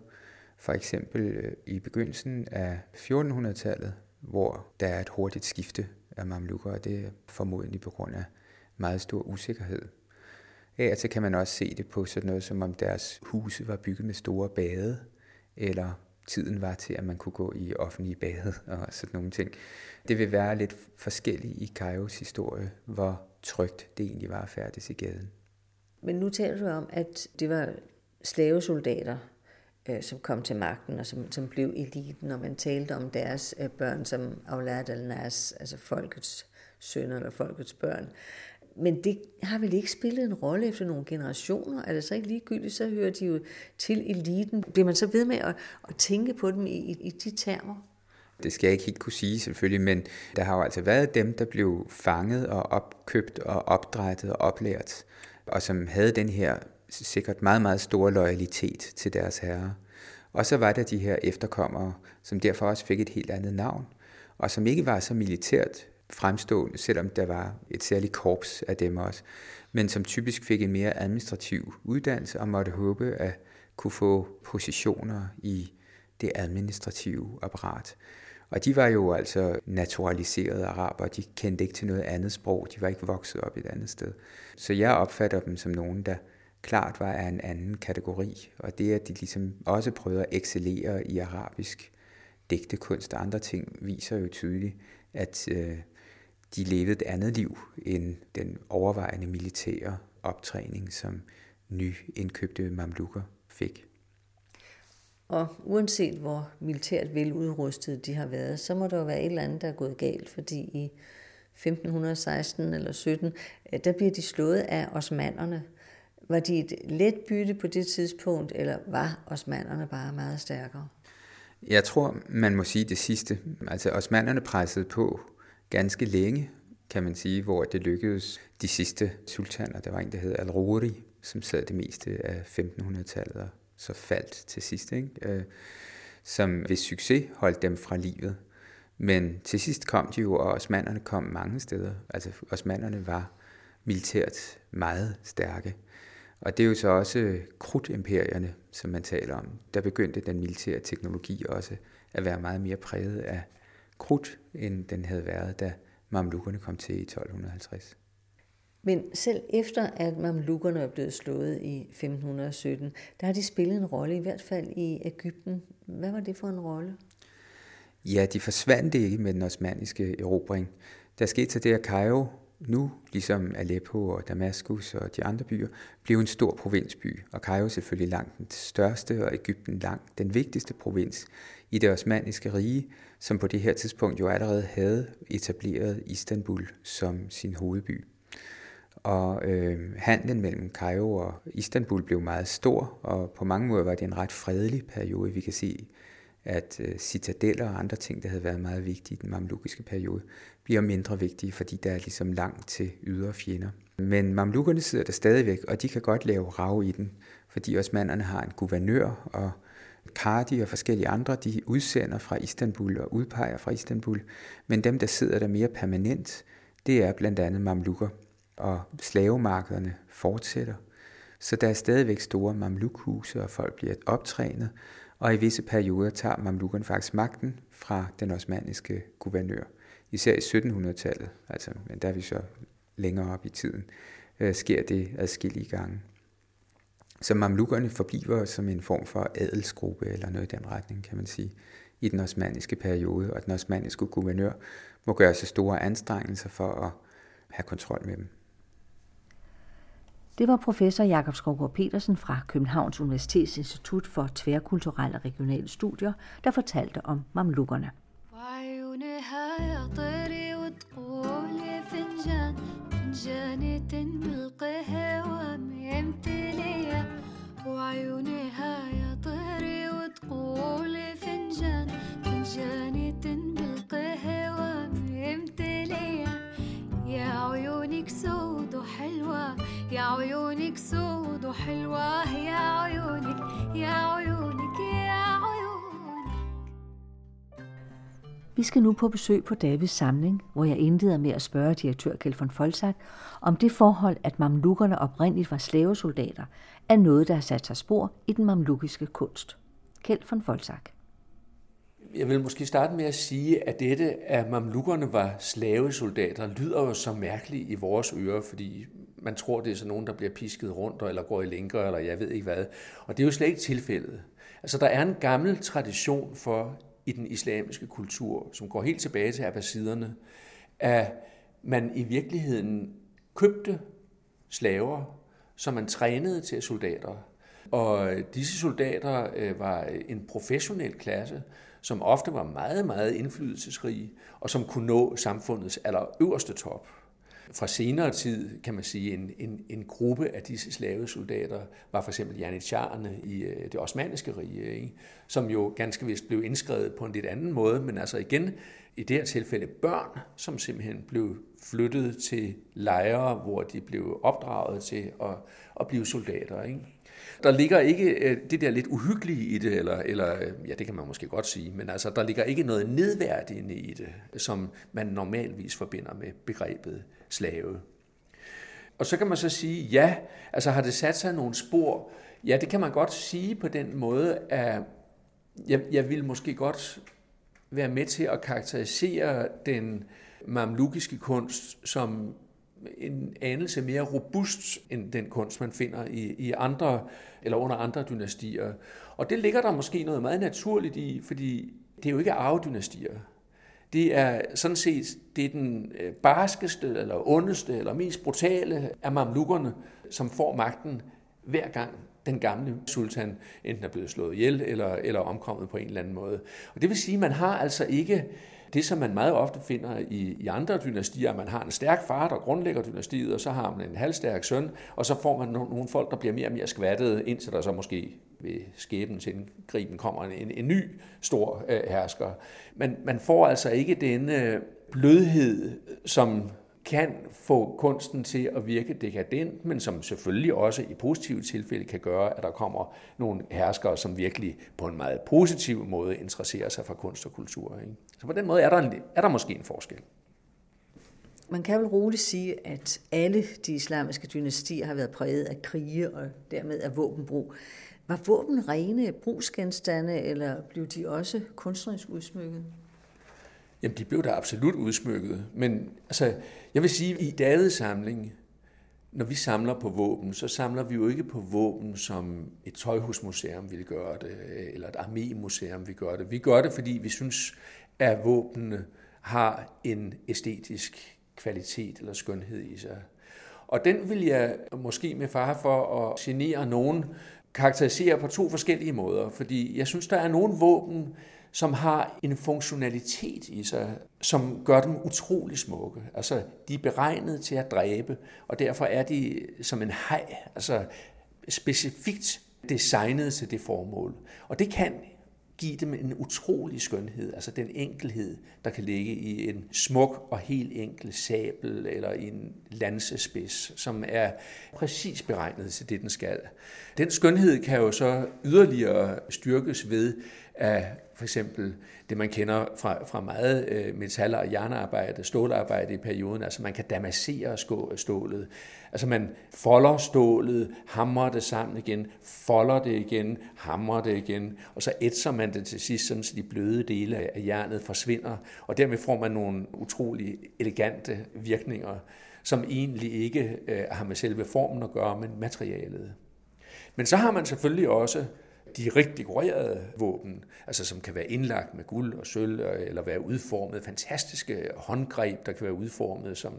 for eksempel øh, i begyndelsen af 1400-tallet, hvor der er et hurtigt skifte af mamlukker, og det er formodentlig på grund af meget stor usikkerhed. Af og til kan man også se det på sådan noget, som om deres huse var bygget med store bade, eller tiden var til, at man kunne gå i offentlige bade [LAUGHS] og sådan nogle ting. Det vil være lidt forskelligt i Kairos historie, hvor trygt det egentlig var at færdes i gaden. Men nu taler du om, at det var slavesoldater, øh, som kom til magten og som, som blev eliten, når man talte om deres øh, børn som Aulad al-Nas, altså folkets sønner eller folkets børn. Men det har vel ikke spillet en rolle efter nogle generationer? Er det så ikke ligegyldigt, så hører de jo til eliten. Bliver man så ved med at, at tænke på dem i, i, i de termer? Det skal jeg ikke helt kunne sige selvfølgelig, men der har jo altså været dem, der blev fanget og opkøbt og opdrættet og oplært, og som havde den her sikkert meget, meget stor loyalitet til deres herre. Og så var der de her efterkommere, som derfor også fik et helt andet navn, og som ikke var så militært fremstående, selvom der var et særligt korps af dem også, men som typisk fik en mere administrativ uddannelse og måtte håbe at kunne få positioner i det administrative apparat. Og de var jo altså naturaliserede araber, de kendte ikke til noget andet sprog, de var ikke vokset op et andet sted. Så jeg opfatter dem som nogen, der klart var af en anden kategori, og det at de ligesom også prøvede at excellere i arabisk digtekunst og andre ting, viser jo tydeligt, at øh, de levede et andet liv end den overvejende militære optræning, som nyindkøbte mamlukker fik. Og uanset hvor militært veludrustet de har været, så må der jo være et eller andet, der er gået galt, fordi i 1516 eller 17, øh, der bliver de slået af osmanderne. Var de et let bytte på det tidspunkt, eller var osmanderne bare meget stærkere? Jeg tror, man må sige det sidste. Altså osmanderne pressede på ganske længe, kan man sige, hvor det lykkedes de sidste sultaner. Der var en, der hed Al-Ruri, som sad det meste af 1500-tallet og så faldt til sidst, ikke? Øh, som ved succes holdt dem fra livet. Men til sidst kom de jo, og osmanderne kom mange steder. Altså osmanderne var militært meget stærke. Og det er jo så også krudtimperierne, som man taler om. Der begyndte den militære teknologi også at være meget mere præget af krudt, end den havde været, da mamlukkerne kom til i 1250. Men selv efter at mamlukkerne er blevet slået i 1517, der har de spillet en rolle, i hvert fald i Ægypten. Hvad var det for en rolle? Ja, de forsvandt ikke med den osmaniske erobring. Der skete så det, at Cairo nu, ligesom Aleppo og Damaskus og de andre byer, blev en stor provinsby, og Cairo selvfølgelig langt den største, og Ægypten langt den vigtigste provins i det osmaniske rige, som på det her tidspunkt jo allerede havde etableret Istanbul som sin hovedby. Og øh, handlen mellem Cairo og Istanbul blev meget stor, og på mange måder var det en ret fredelig periode. Vi kan se, at øh, citadeller og andre ting, der havde været meget vigtige i den mamlukiske periode, bliver mindre vigtige, fordi der er ligesom langt til ydre fjender. Men mamlukkerne sidder der stadigvæk, og de kan godt lave rav i den, fordi osmanderne har en guvernør, og Kardi og forskellige andre, de udsender fra Istanbul og udpeger fra Istanbul. Men dem, der sidder der mere permanent, det er blandt andet mamlukker og slavemarkederne fortsætter. Så der er stadigvæk store mamlukhuse, og folk bliver optrænet, og i visse perioder tager mamlukkerne faktisk magten fra den osmaniske guvernør. Især i 1700-tallet, altså, men der er vi så længere op i tiden, øh, sker det adskillige gange. Så mamlukkerne forbliver som en form for adelsgruppe eller noget i den retning, kan man sige, i den osmaniske periode, og den osmaniske guvernør må gøre sig store anstrengelser for at have kontrol med dem. Det var professor Jakob Skovgaard Petersen fra Københavns Universitets Institut for Tværkulturelle og Regionale Studier, der fortalte om mamlukkerne. وعيونها يا طهري وتقولي فنجان فنجاني بالقهوة ممتلية يا عيونك سود وحلوة يا عيونك سود وحلوة يا عيونك يا عيونك يا Vi skal nu på besøg på Davids samling, hvor jeg indleder med at spørge direktør Kjeld von Folsak, om det forhold, at mamlukkerne oprindeligt var slavesoldater, er noget, der har sat sig spor i den mamlukiske kunst. Kjeld von Folsak. Jeg vil måske starte med at sige, at dette, at mamlukkerne var slavesoldater, lyder jo så mærkeligt i vores ører, fordi man tror, det er sådan nogen, der bliver pisket rundt, eller går i lænker, eller jeg ved ikke hvad. Og det er jo slet ikke tilfældet. Altså, der er en gammel tradition for i den islamiske kultur, som går helt tilbage til abbasiderne, at man i virkeligheden købte slaver, som man trænede til soldater. Og disse soldater øh, var en professionel klasse, som ofte var meget, meget indflydelsesrige, og som kunne nå samfundets allerøverste top. Fra senere tid kan man sige, en, en, en gruppe af disse slavesoldater var for eksempel janitjarerne i øh, det osmaniske rige, ikke? som jo ganske vist blev indskrevet på en lidt anden måde, men altså igen i det her tilfælde børn, som simpelthen blev flyttet til lejre, hvor de blev opdraget til at, at blive soldater. Ikke? Der ligger ikke øh, det der lidt uhyggelige i det, eller, eller øh, ja, det kan man måske godt sige, men altså, der ligger ikke noget nedværdigende i det, som man normalvis forbinder med begrebet slave. Og så kan man så sige, ja, altså har det sat sig nogle spor? Ja, det kan man godt sige på den måde, at jeg, jeg vil måske godt være med til at karakterisere den mamlukiske kunst som en anelse mere robust end den kunst, man finder i, i andre eller under andre dynastier. Og det ligger der måske noget meget naturligt i, fordi det er jo ikke arvedynastier. Det er sådan set det er den øh, barskeste, eller ondeste, eller mest brutale af mamlukkerne, som får magten hver gang den gamle sultan enten er blevet slået ihjel eller, eller omkommet på en eller anden måde. Og det vil sige, at man har altså ikke det, som man meget ofte finder i, i andre dynastier, at man har en stærk far, der grundlægger dynastiet, og så har man en halvstærk søn, og så får man nogle, folk, der bliver mere og mere skvattet, indtil der så måske ved skæbens indgriben kommer en, en ny stor øh, hersker. Men man får altså ikke denne øh, blødhed, som kan få kunsten til at virke dekadent, men som selvfølgelig også i positive tilfælde kan gøre, at der kommer nogle herskere, som virkelig på en meget positiv måde interesserer sig for kunst og kultur. Ikke? Så på den måde er der, en, er der måske en forskel. Man kan vel roligt sige, at alle de islamiske dynastier har været præget af krige og dermed af våbenbrug. Var våben rene brugsgenstande, eller blev de også kunstnerisk udsmykket? Jamen, de blev da absolut udsmykket. Men altså, jeg vil sige, i Davids samling, når vi samler på våben, så samler vi jo ikke på våben, som et tøjhusmuseum vil gøre det, eller et armémuseum vil gøre det. Vi gør det, fordi vi synes, at våbnene har en æstetisk kvalitet eller skønhed i sig. Og den vil jeg måske med far for at genere nogen karakterisere på to forskellige måder, fordi jeg synes, der er nogle våben, som har en funktionalitet i sig, som gør dem utrolig smukke. Altså, de er beregnet til at dræbe, og derfor er de som en hej, altså specifikt designet til det formål. Og det kan give dem en utrolig skønhed, altså den enkelhed, der kan ligge i en smuk og helt enkel sabel eller i en lansespids, som er præcis beregnet til det, den skal. Den skønhed kan jo så yderligere styrkes ved, af for eksempel det, man kender fra, fra meget øh, metal- og jernarbejde, stålarbejde i perioden. Altså man kan damassere stålet. Altså man folder stålet, hamrer det sammen igen, folder det igen, hamrer det igen, og så ætser man det til sidst, sådan, så de bløde dele af jernet forsvinder, og dermed får man nogle utrolig elegante virkninger, som egentlig ikke øh, har med selve formen at gøre, men materialet. Men så har man selvfølgelig også de rigtig dekorerede våben, altså som kan være indlagt med guld og sølv, eller være udformet, fantastiske håndgreb, der kan være udformet som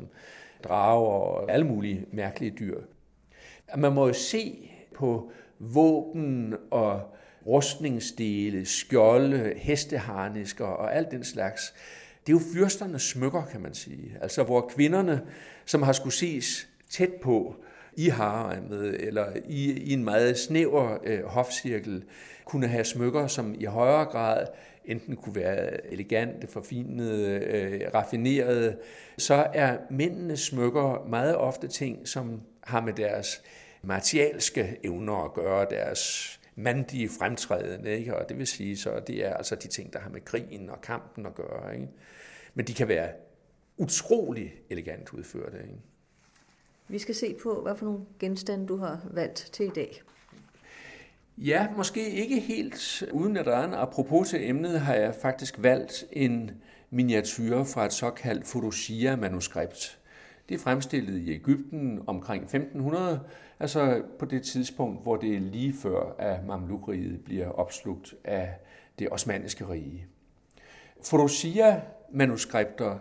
drager og alle mulige mærkelige dyr. Man må jo se på våben og rustningsdele, skjolde, hesteharnisker og alt den slags. Det er jo fyrsternes smykker, kan man sige. Altså hvor kvinderne, som har skulle ses tæt på, i haremmet eller i, i en meget snæver øh, hofcirkel kunne have smykker, som i højere grad enten kunne være elegante, forfinede, øh, raffinerede, så er mændenes smykker meget ofte ting, som har med deres martialske evner at gøre, deres mandige fremtræden, ikke? og det vil sige, så det er altså de ting, der har med krigen og kampen at gøre. Ikke? Men de kan være utrolig elegant udført. Ikke? Vi skal se på, hvad for nogle genstande du har valgt til i dag. Ja, måske ikke helt uden at der er en apropos til emnet, har jeg faktisk valgt en miniatyr fra et såkaldt Photoshia-manuskript. Det er fremstillet i Ægypten omkring 1500, altså på det tidspunkt, hvor det er lige før, at Mamlukriget bliver opslugt af det osmanniske rige. Photoshia-manuskripter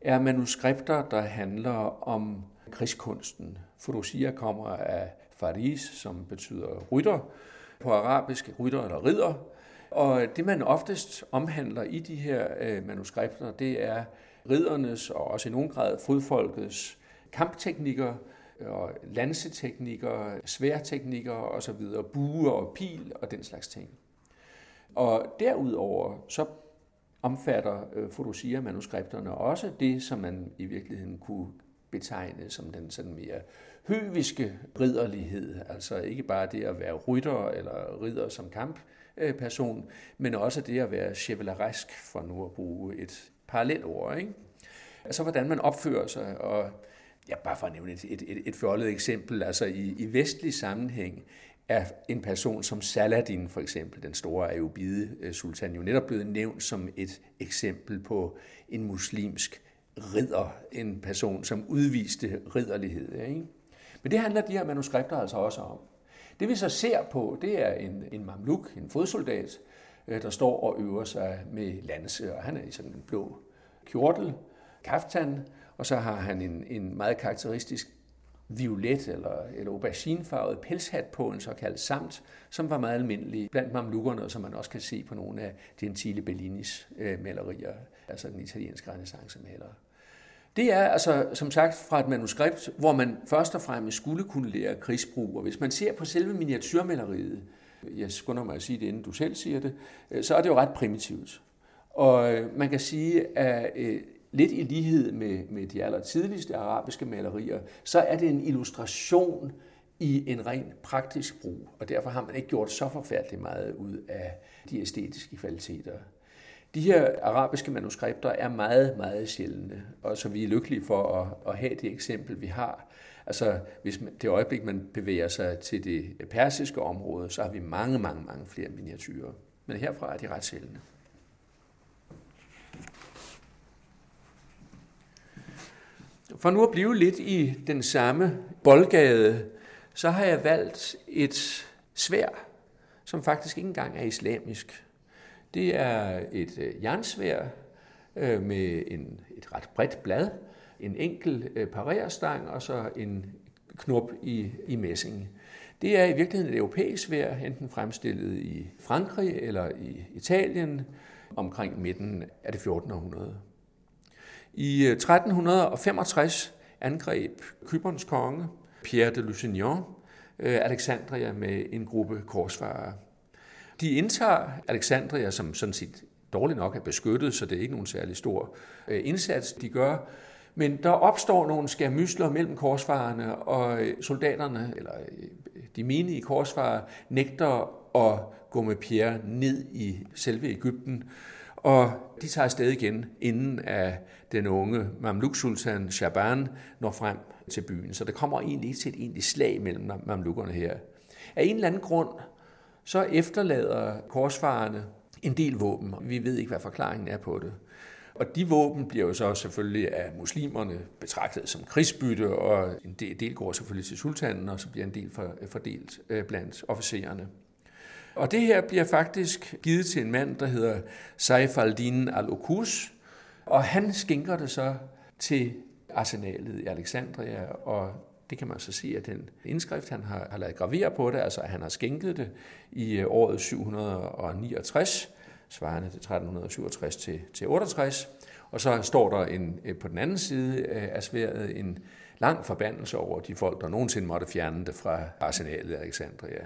er manuskripter, der handler om krigskunsten. Furushia kommer af faris, som betyder rytter på arabisk, rytter eller ridder. Og det, man oftest omhandler i de her øh, manuskripter, det er riddernes og også i nogen grad fodfolkets kampteknikker, øh, og lanseteknikker, sværteknikker osv., buer og pil og den slags ting. Og derudover så omfatter øh, Fodosia-manuskripterne også det, som man i virkeligheden kunne betegne som den sådan mere høviske ridderlighed, altså ikke bare det at være rytter eller ridder som kampperson, men også det at være chevaleresk, for nu at bruge et parallelt ord. Ikke? Altså hvordan man opfører sig, og ja, bare for at nævne et, et, et, et fjollet eksempel, altså i, i vestlig sammenhæng er en person som Saladin for eksempel, den store Ayyubide øh, sultan, jo netop blevet nævnt som et eksempel på en muslimsk ridder, en person, som udviste ridderlighed. Ikke? Men det handler de her manuskripter altså også om. Det vi så ser på, det er en, en mamluk, en fodsoldat, øh, der står og øver sig med lanse, og han er i sådan en blå kjortel, kaftan, og så har han en, en meget karakteristisk violet eller, eller auberginefarvet pelshat på, en såkaldt samt, som var meget almindelig blandt mamlukkerne, og som man også kan se på nogle af Gentile Bellinis øh, malerier, altså den italienske renaissancemaler. Det er altså, som sagt, fra et manuskript, hvor man først og fremmest skulle kunne lære krigsbrug. Og hvis man ser på selve miniatyrmaleriet, jeg skynder mig at sige det, inden du selv siger det, øh, så er det jo ret primitivt. Og øh, man kan sige, at øh, lidt i lighed med, med de aller tidligste arabiske malerier, så er det en illustration i en ren praktisk brug, og derfor har man ikke gjort så forfærdeligt meget ud af de æstetiske kvaliteter. De her arabiske manuskripter er meget, meget sjældne, og så vi er lykkelige for at, at have det eksempel, vi har. Altså, hvis man, det øjeblik, man bevæger sig til det persiske område, så har vi mange, mange, mange flere miniatyrer. Men herfra er de ret sjældne. For nu at blive lidt i den samme boldgade, så har jeg valgt et svær, som faktisk ikke engang er islamisk. Det er et øh, jernsvær øh, med en, et ret bredt blad, en enkel øh, parerstang og så en knop i, i messing. Det er i virkeligheden et europæisk svær, enten fremstillet i Frankrig eller i Italien omkring midten af det 14. århundrede. I øh, 1365 angreb Kyberns konge, Pierre de Lusignan, øh, Alexandria med en gruppe korsfarere. De indtager Alexandria, som sådan set dårligt nok er beskyttet, så det er ikke nogen særlig stor øh, indsats, de gør. Men der opstår nogle skærmysler mellem korsfarerne, og øh, soldaterne, eller øh, de menige korsfarer, nægter at gå med Pierre ned i selve Ægypten. Og de tager afsted igen, inden at den unge Mamluk-sultan Shaban når frem til byen. Så der kommer egentlig ikke til et egentligt slag mellem mamlukkerne her. Af en eller anden grund, så efterlader korsfarerne en del våben. Vi ved ikke, hvad forklaringen er på det. Og de våben bliver jo så selvfølgelig af muslimerne betragtet som krigsbytte, og en del går selvfølgelig til sultanen, og så bliver en del fordelt øh, blandt officererne. Og det her bliver faktisk givet til en mand, der hedder Saif al-Din al-Okus, og han skænker det så til arsenalet i Alexandria, og det kan man så sige, at den indskrift, han har, har lavet gravere på det, altså at han har skænket det i øh, året 769, svarende til 1367 til, til 68. Og så står der en, øh, på den anden side øh, af sværet en lang forbandelse over de folk, der nogensinde måtte fjerne det fra arsenalet i Alexandria.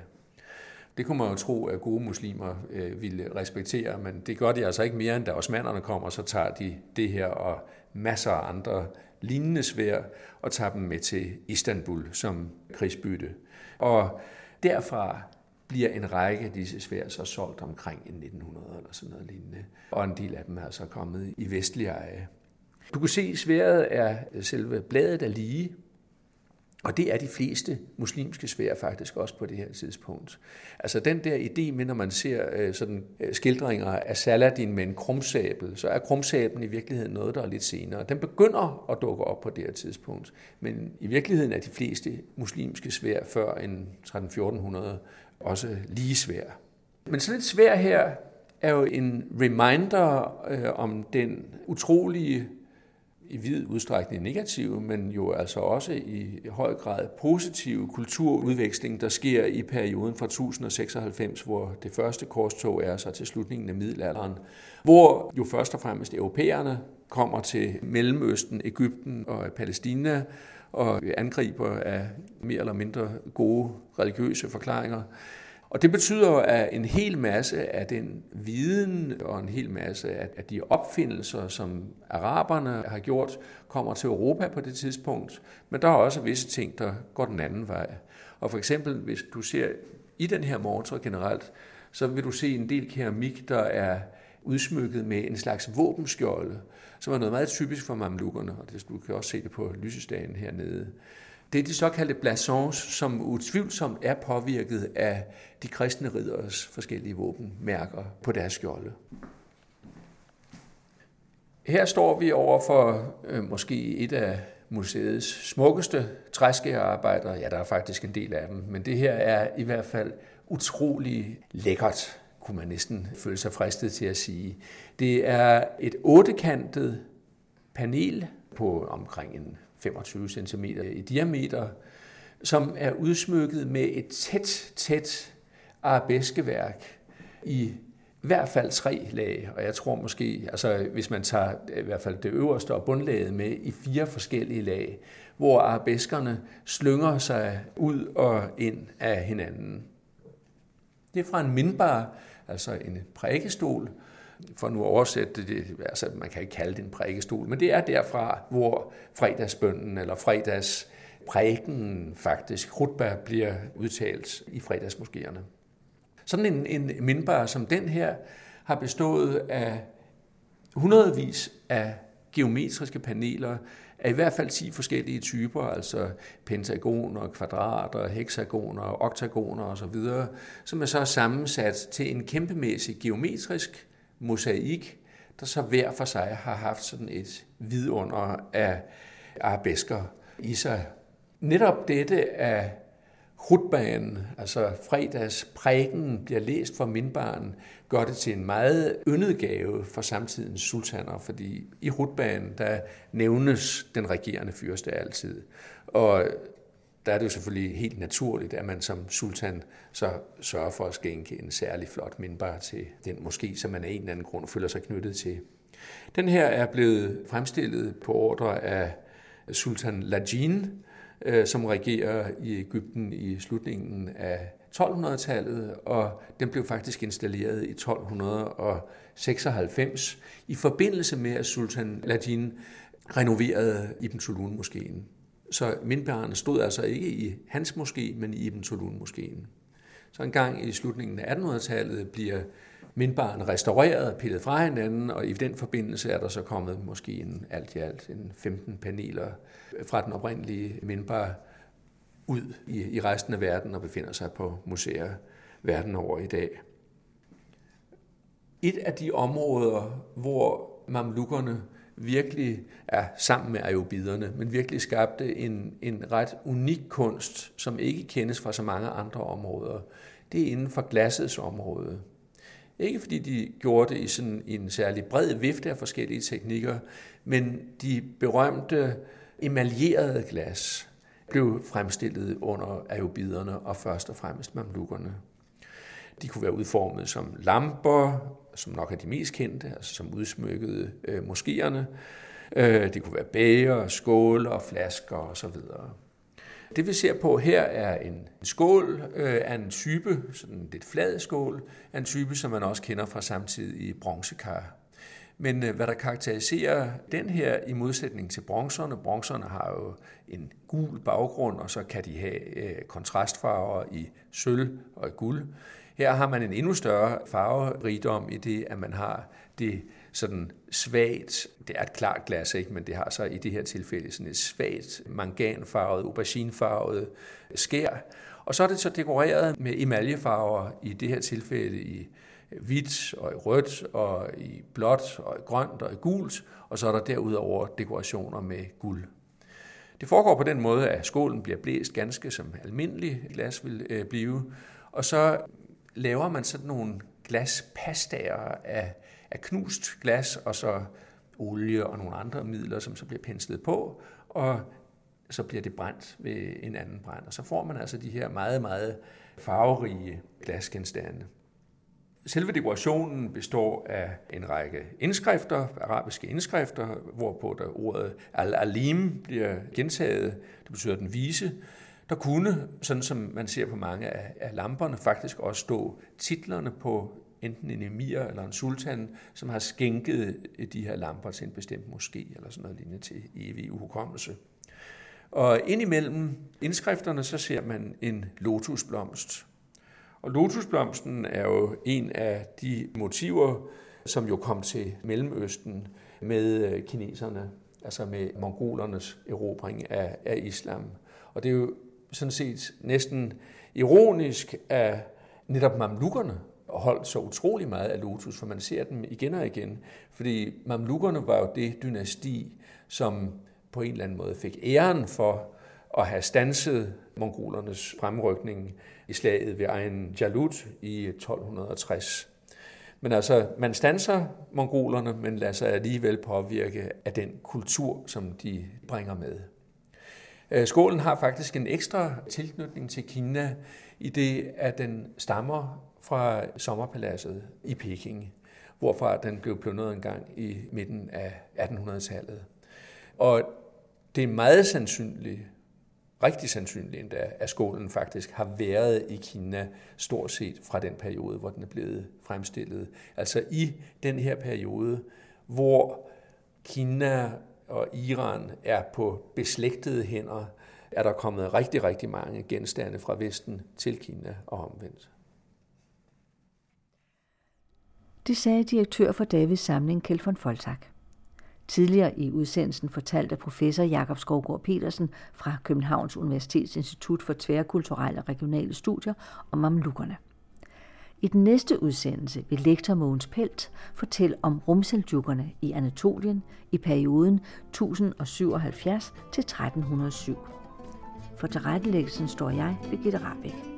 Det kunne man jo tro, at gode muslimer øh, ville respektere, men det gør de altså ikke mere, end da osmanderne kommer, så tager de det her og masser af andre lignende svær og tager dem med til Istanbul som krigsbytte. Og derfra bliver en række af disse svær så solgt omkring 1900 eller sådan noget lignende. Og en del af dem er så kommet i vestlige eje. Du kan se, at sværet er selve bladet er lige, og det er de fleste muslimske svær faktisk også på det her tidspunkt. Altså den der idé med, når man ser øh, sådan øh, skildringer af Saladin med en krumsabel, så er krumsablen i virkeligheden noget, der er lidt senere. Den begynder at dukke op på det her tidspunkt. Men i virkeligheden er de fleste muslimske svær før en 13-1400 også lige svær. Men sådan et svær her er jo en reminder øh, om den utrolige i vid udstrækning negative, men jo altså også i høj grad positive kulturudveksling, der sker i perioden fra 1096, hvor det første korstog er så til slutningen af middelalderen, hvor jo først og fremmest europæerne kommer til Mellemøsten, Ægypten og Palæstina og angriber af mere eller mindre gode religiøse forklaringer. Og det betyder, at en hel masse af den viden og en hel masse af de opfindelser, som araberne har gjort, kommer til Europa på det tidspunkt. Men der er også visse ting, der går den anden vej. Og for eksempel, hvis du ser i den her motor generelt, så vil du se en del keramik, der er udsmykket med en slags våbenskjolde, som er noget meget typisk for mamlukkerne, og det, du kan også se det på lysestagen hernede. Det er de såkaldte blasons, som utvivlsomt er påvirket af de kristne ridderes forskellige våbenmærker på deres skjolde. Her står vi over for øh, måske et af museets smukkeste træskærarbejder. Ja, der er faktisk en del af dem, men det her er i hvert fald utrolig lækkert, kunne man næsten føle sig fristet til at sige. Det er et ottekantet panel på omkring en 25 cm i diameter, som er udsmykket med et tæt, tæt arabeskeværk i i hvert fald tre lag, og jeg tror måske, altså hvis man tager øh, i hvert fald det øverste og bundlaget med i fire forskellige lag, hvor arabeskerne slynger sig ud og ind af hinanden. Det er fra en mindbar, altså en prædikestol, for nu at oversætte det, altså man kan ikke kalde det en prædikestol, men det er derfra, hvor fredagsbønden eller fredags prædiken faktisk, krudbær, bliver udtalt i fredagsmoskéerne. Sådan en, en mindbar som den her har bestået af hundredvis af geometriske paneler af i hvert fald 10 forskellige typer, altså pentagoner, kvadrater, hexagoner, oktagoner osv., som er så sammensat til en kæmpemæssig geometrisk mosaik, der så hver for sig har haft sådan et vidunder af arabesker i sig. Netop dette af Hutbanen, altså fredagsprægen, bliver læst for mindbarn, gør det til en meget yndet gave for samtidens sultaner, fordi i Hutbanen, der nævnes den regerende fyrste altid. Og der er det jo selvfølgelig helt naturligt, at man som sultan så sørger for at skænke en særlig flot mindbar til den moské, som man af en eller anden grund føler sig knyttet til. Den her er blevet fremstillet på ordre af sultan Lajin, øh, som regerer i Ægypten i slutningen af 1200-tallet, og den blev faktisk installeret i 1296 i forbindelse med, at sultan Lajin renoverede Ibn Tulun moskeen. Så mindbærerne stod altså ikke i hans moské, men i Ibn Tulun moskeen. Så en gang i slutningen af 1800-tallet bliver mindbaren restaureret og pillet fra hinanden, og i den forbindelse er der så kommet måske en, alt i alt en 15 paneler fra den oprindelige mindbar ud i, i resten af verden og befinder sig på museer verden over i dag. Et af de områder, hvor mamlukkerne virkelig er sammen med ayurviderne, men virkelig skabte en, en ret unik kunst, som ikke kendes fra så mange andre områder. Det er inden for glassets område. Ikke fordi de gjorde det i sådan en særlig bred vifte af forskellige teknikker, men de berømte emaljerede glas blev fremstillet under ayurviderne og først og fremmest mamlukkerne. De kunne være udformet som lamper, som nok er de mest kendte, altså som udsmykkede øh, moskéerne. Øh, det kunne være bæger, skåle og flasker osv. Det vi ser på her er en skål øh, af en type, sådan en lidt flad skål, af en type, som man også kender fra samtidige bronzekar. Men øh, hvad der karakteriserer den her i modsætning til bronzerne, bronzerne har jo en gul baggrund, og så kan de have øh, kontrastfarver i sølv og i guld. Her har man en endnu større farverigdom i det, at man har det sådan svagt, det er et klart glas, ikke? men det har så i det her tilfælde sådan et svagt manganfarvet, auberginefarvet skær. Og så er det så dekoreret med emaljefarver, i det her tilfælde i hvidt og i rødt og i blåt og i grønt og i gult, og så er der derudover dekorationer med guld. Det foregår på den måde, at skålen bliver blæst ganske som almindelig glas vil øh, blive, og så laver man sådan nogle glaspastager af, af knust glas, og så olie og nogle andre midler, som så bliver penslet på, og så bliver det brændt ved en anden brand. Og så får man altså de her meget, meget farverige glasgenstande. Selve dekorationen består af en række indskrifter, arabiske indskrifter, hvorpå der ordet al-alim bliver gentaget. Det betyder den vise. Der kunne, sådan som man ser på mange af, af lamperne, faktisk også stå titlerne på enten en emir eller en sultan, som har skænket de her lamper til en bestemt moské eller sådan noget lignende til evig uhukommelse. Og indimellem indskrifterne, så ser man en lotusblomst. Og lotusblomsten er jo en af de motiver, som jo kom til Mellemøsten med øh, kineserne, altså med mongolernes erobring af, af islam. Og det er jo sådan set næsten ironisk, at netop mamlukkerne holdt så utrolig meget af Lotus, for man ser dem igen og igen. Fordi mamlukkerne var jo det dynasti, som på en eller anden måde fik æren for at have stanset mongolernes fremrykning i slaget ved egen Jalut i 1260. Men altså, man stanser mongolerne, men lader sig alligevel påvirke af den kultur, som de bringer med. Øh, skålen har faktisk en ekstra tilknytning til Kina, i det at den stammer fra sommerpaladset i Peking, hvorfra den blev plundret en gang i midten af 1800-tallet. Og det er meget sandsynligt, rigtig sandsynligt endda, at skålen faktisk har været i Kina stort set fra den periode, hvor den er blevet fremstillet. Altså i den her periode, hvor Kina og Iran er på beslægtede hænder, er der kommet rigtig, rigtig mange genstande fra Vesten til Kina og omvendt. Det sagde direktør for Davids samling, Kjeld von Foltak. Tidligere i udsendelsen fortalte professor Jakob Skovgaard Petersen fra Københavns Universitets Institut for Tværkulturelle og Regionale Studier om mamlukkerne. I den næste udsendelse vil lektor Mogens Pelt fortælle om rumseljukkerne i Anatolien i perioden 1077 til 1307. For tilrettelæggelsen står jeg, Birgitte Rabeck.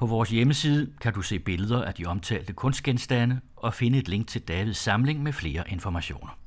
På vores hjemmeside kan du se billeder af de omtalte kunstgenstande og finde et link til Davids samling med flere informationer.